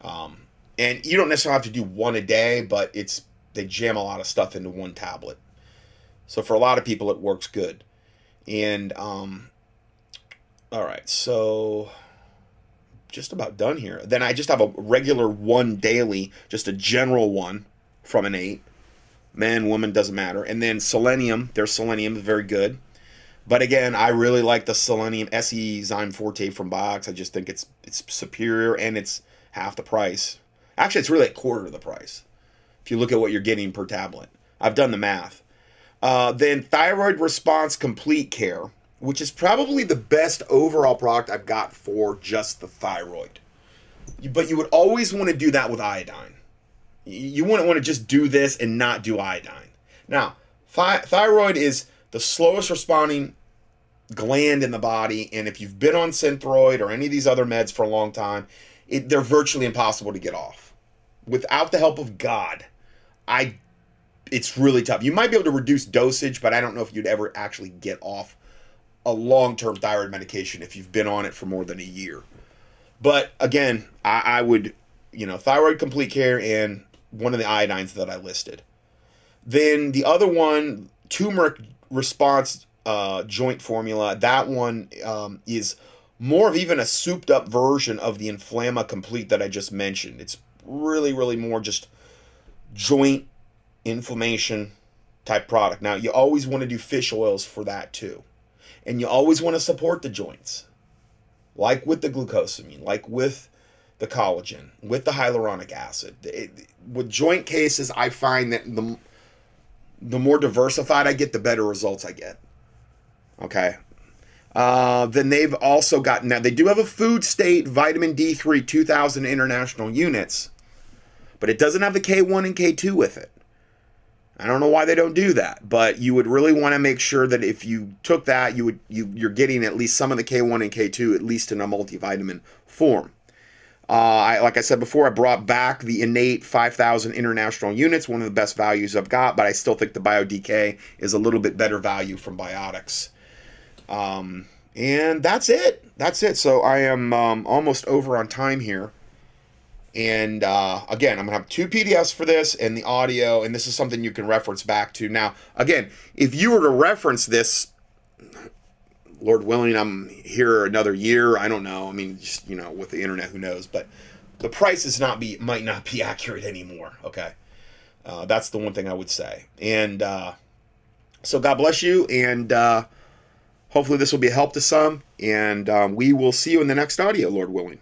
Um, and you don't necessarily have to do one a day, but it's they jam a lot of stuff into one tablet. So for a lot of people, it works good. And um, all right, so just about done here. Then I just have a regular one daily, just a general one from Innate. Man, woman, doesn't matter. And then selenium, their selenium is very good. But again, I really like the selenium SE Zyme Forte from Box. I just think it's it's superior and it's half the price. Actually, it's really a quarter of the price if you look at what you're getting per tablet. I've done the math. Uh, then Thyroid Response Complete Care, which is probably the best overall product I've got for just the thyroid. But you would always want to do that with iodine. You wouldn't want to just do this and not do iodine. Now, thyroid is the slowest responding gland in the body, and if you've been on Synthroid or any of these other meds for a long time, it, they're virtually impossible to get off. Without the help of God, I it's really tough. You might be able to reduce dosage, but I don't know if you'd ever actually get off a long-term thyroid medication if you've been on it for more than a year. But again, I, I would, you know, thyroid complete care and one of the iodines that I listed. Then the other one, turmeric response uh, joint formula. That one um, is more of even a souped up version of the Inflamma Complete that I just mentioned. It's really, really more just joint inflammation type product. Now, you always want to do fish oils for that too. And you always want to support the joints, like with the glucosamine, like with the collagen, with the hyaluronic acid. It, with joint cases, I find that the the more diversified I get, the better results I get. Okay, uh, then they've also got now they do have a food state vitamin D3 2000 international units, but it doesn't have the K1 and K2 with it. I don't know why they don't do that, but you would really want to make sure that if you took that, you would you you're getting at least some of the K1 and K2 at least in a multivitamin form. Uh, I, like I said before, I brought back the innate 5,000 international units, one of the best values I've got, but I still think the BioDK is a little bit better value from Biotics. Um, and that's it. That's it. So I am um, almost over on time here. And uh, again, I'm going to have two PDFs for this and the audio, and this is something you can reference back to. Now, again, if you were to reference this, Lord willing, I'm here another year. I don't know. I mean, just, you know, with the internet, who knows? But the price is not be might not be <laughs> accurate anymore. Okay, uh, that's the one thing I would say. And uh, so, God bless you, and uh, Hopefully, this will be a help to some, and um, we will see you in the next audio, Lord willing.